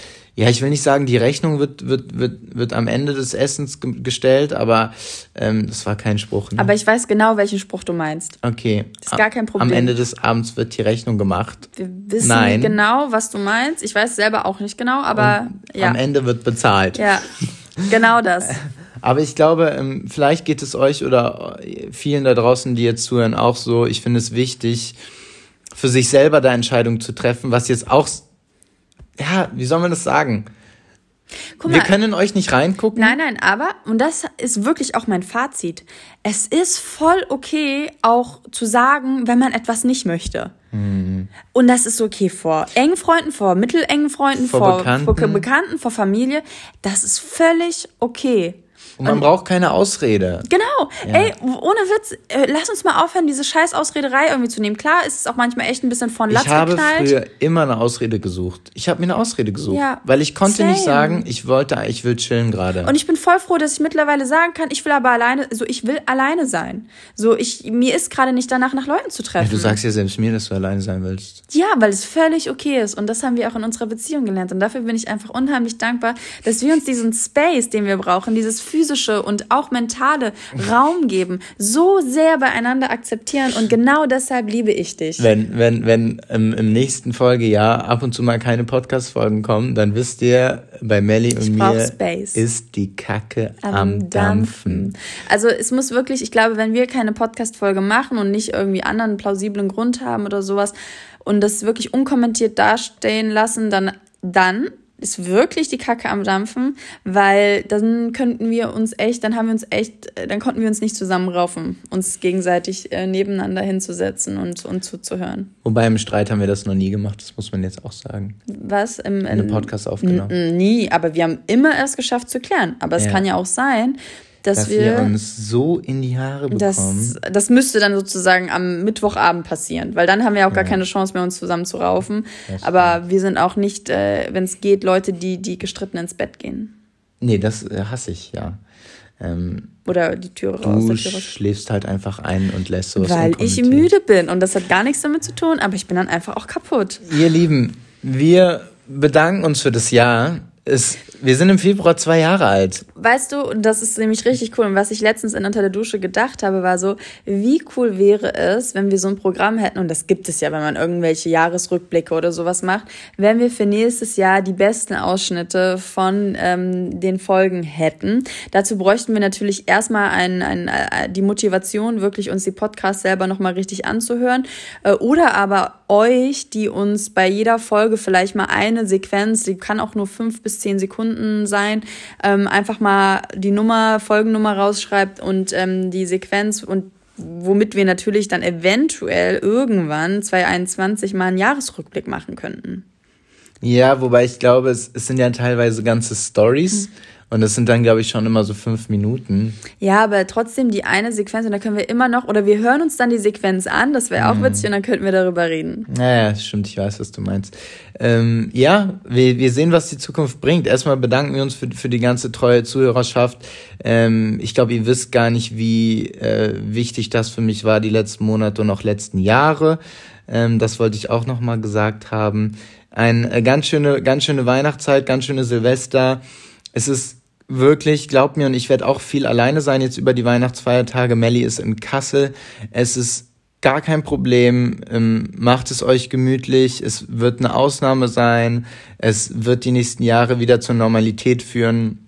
ja, ich will nicht sagen, die Rechnung wird, wird, wird, wird am Ende des Essens gestellt, aber ähm, das war kein Spruch. Ne? Aber ich weiß genau, welchen Spruch du meinst. Okay. Das ist gar kein Problem. Am Ende des Abends wird die Rechnung gemacht. Wir wissen Nein. genau, was du meinst. Ich weiß selber auch nicht genau, aber Und ja. Am Ende wird bezahlt. Ja, genau das. Aber ich glaube, ähm, vielleicht geht es euch oder vielen da draußen, die jetzt zuhören, auch so. Ich finde es wichtig, für sich selber da Entscheidungen zu treffen, was jetzt auch ja, wie soll man das sagen? Guck wir können euch nicht reingucken. Nein, nein, aber, und das ist wirklich auch mein Fazit, es ist voll okay, auch zu sagen, wenn man etwas nicht möchte. Mhm. Und das ist okay vor engen Freunden, vor mittelengen Freunden, vor, vor, Bekannten. vor Bekannten, vor Familie. Das ist völlig okay. Und man und, braucht keine Ausrede. Genau. Ja. Ey, ohne Witz, äh, lass uns mal aufhören, diese scheiß Ausrederei irgendwie zu nehmen. Klar ist es auch manchmal echt ein bisschen von Latz Ich habe geknallt. früher immer eine Ausrede gesucht. Ich habe mir eine Ausrede gesucht. Ja, weil ich konnte same. nicht sagen, ich wollte, ich will chillen gerade. Und ich bin voll froh, dass ich mittlerweile sagen kann, ich will aber alleine, so ich will alleine sein. So ich, mir ist gerade nicht danach, nach Leuten zu treffen. Ja, du sagst ja selbst mir, dass du alleine sein willst. Ja, weil es völlig okay ist. Und das haben wir auch in unserer Beziehung gelernt. Und dafür bin ich einfach unheimlich dankbar, dass wir uns diesen Space, den wir brauchen, dieses physische und auch mentale Raum geben, so sehr beieinander akzeptieren und genau deshalb liebe ich dich. Wenn, wenn, wenn im, im nächsten Folgejahr ab und zu mal keine Podcast-Folgen kommen, dann wisst ihr, bei Melly und mir Space. ist die Kacke am, am Dampfen. Dampfen. Also es muss wirklich, ich glaube, wenn wir keine Podcast-Folge machen und nicht irgendwie anderen plausiblen Grund haben oder sowas und das wirklich unkommentiert dastehen lassen, dann dann ist wirklich die Kacke am Dampfen, weil dann könnten wir uns echt, dann haben wir uns echt, äh, dann konnten wir uns nicht zusammenraufen, uns gegenseitig äh, nebeneinander hinzusetzen und, und zuzuhören. Wobei im Streit haben wir das noch nie gemacht, das muss man jetzt auch sagen. Was? Im, in, in Podcast aufgenommen. Nie, aber wir haben immer erst geschafft zu klären. Aber es ja. kann ja auch sein, dass, dass wir, wir, uns so in die Haare bekommen. Das, das müsste dann sozusagen am Mittwochabend passieren, weil dann haben wir auch gar ja. keine Chance mehr, uns zusammen zu raufen. Aber wir sind auch nicht, äh, wenn es geht, Leute, die, die gestritten ins Bett gehen. Nee, das äh, hasse ich, ja. Ähm, Oder die Türe raus. Du schläfst halt einfach ein und lässt sowas Weil ich müde bin und das hat gar nichts damit zu tun, aber ich bin dann einfach auch kaputt. Ihr Lieben, wir bedanken uns für das Jahr Es, wir sind im Februar zwei Jahre alt. Weißt du, das ist nämlich richtig cool. Und was ich letztens in Unter der Dusche gedacht habe, war so, wie cool wäre es, wenn wir so ein Programm hätten, und das gibt es ja, wenn man irgendwelche Jahresrückblicke oder sowas macht, wenn wir für nächstes Jahr die besten Ausschnitte von ähm, den Folgen hätten. Dazu bräuchten wir natürlich erstmal ein, ein, äh, die Motivation, wirklich uns die Podcasts selber nochmal richtig anzuhören. Äh, oder aber euch, die uns bei jeder Folge vielleicht mal eine Sequenz, die kann auch nur fünf bis zehn Sekunden sein, ähm, einfach mal die Nummer, Folgennummer rausschreibt und ähm, die Sequenz und womit wir natürlich dann eventuell irgendwann 2021 mal einen Jahresrückblick machen könnten. Ja, wobei ich glaube, es, es sind ja teilweise ganze Stories. Mhm. Und das sind dann, glaube ich, schon immer so fünf Minuten. Ja, aber trotzdem die eine Sequenz und da können wir immer noch, oder wir hören uns dann die Sequenz an, das wäre auch mhm. witzig und dann könnten wir darüber reden. Naja, stimmt, ich weiß, was du meinst. Ähm, ja, wir, wir sehen, was die Zukunft bringt. Erstmal bedanken wir uns für, für die ganze treue Zuhörerschaft. Ähm, ich glaube, ihr wisst gar nicht, wie äh, wichtig das für mich war, die letzten Monate und auch letzten Jahre. Ähm, das wollte ich auch nochmal gesagt haben. Ein äh, ganz schöne, ganz schöne Weihnachtszeit, ganz schöne Silvester. Es ist wirklich, glaubt mir, und ich werde auch viel alleine sein jetzt über die Weihnachtsfeiertage. Melly ist in Kassel. Es ist gar kein Problem. Ähm, macht es euch gemütlich. Es wird eine Ausnahme sein. Es wird die nächsten Jahre wieder zur Normalität führen.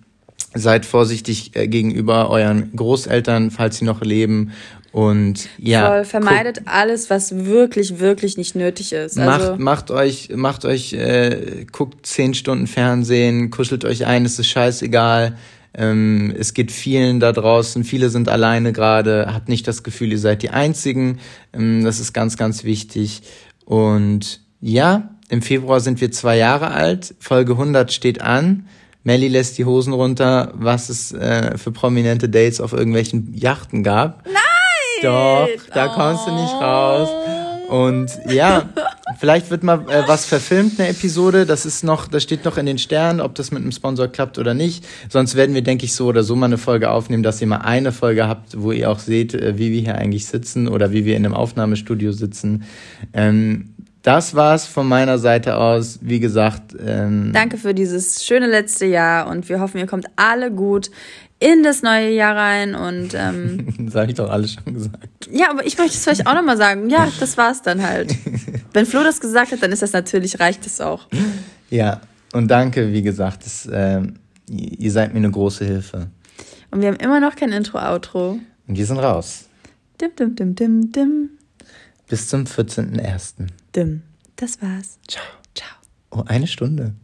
Seid vorsichtig äh, gegenüber euren Großeltern, falls sie noch leben. Und ja. Voll, vermeidet guckt, alles, was wirklich, wirklich nicht nötig ist. Also macht, macht euch, macht euch, äh, guckt zehn Stunden Fernsehen, kuschelt euch ein, es ist scheißegal. Ähm, es geht vielen da draußen, viele sind alleine gerade, habt nicht das Gefühl, ihr seid die Einzigen. Ähm, das ist ganz, ganz wichtig. Und ja, im Februar sind wir zwei Jahre alt, Folge 100 steht an. Melly lässt die Hosen runter, was es äh, für prominente Dates auf irgendwelchen Yachten gab. Nein! Doch, da kommst du nicht raus. Und ja, vielleicht wird mal äh, was verfilmt, eine Episode. Das ist noch, das steht noch in den Sternen, ob das mit einem Sponsor klappt oder nicht. Sonst werden wir, denke ich, so oder so mal eine Folge aufnehmen, dass ihr mal eine Folge habt, wo ihr auch seht, äh, wie wir hier eigentlich sitzen oder wie wir in einem Aufnahmestudio sitzen. Ähm, das war's von meiner Seite aus. Wie gesagt. Ähm, Danke für dieses schöne letzte Jahr und wir hoffen, ihr kommt alle gut in das neue Jahr rein und ähm, das habe ich doch alles schon gesagt. Ja, aber ich möchte es vielleicht auch nochmal sagen. Ja, das war's dann halt. Wenn Flo das gesagt hat, dann ist das natürlich, reicht es auch. Ja, und danke, wie gesagt, das, äh, ihr seid mir eine große Hilfe. Und wir haben immer noch kein Intro-Outro. Und wir sind raus. Dim, dim, dim, dim, dim. Bis zum 14.01. Dim. Das war's. Ciao. Ciao. Oh, eine Stunde.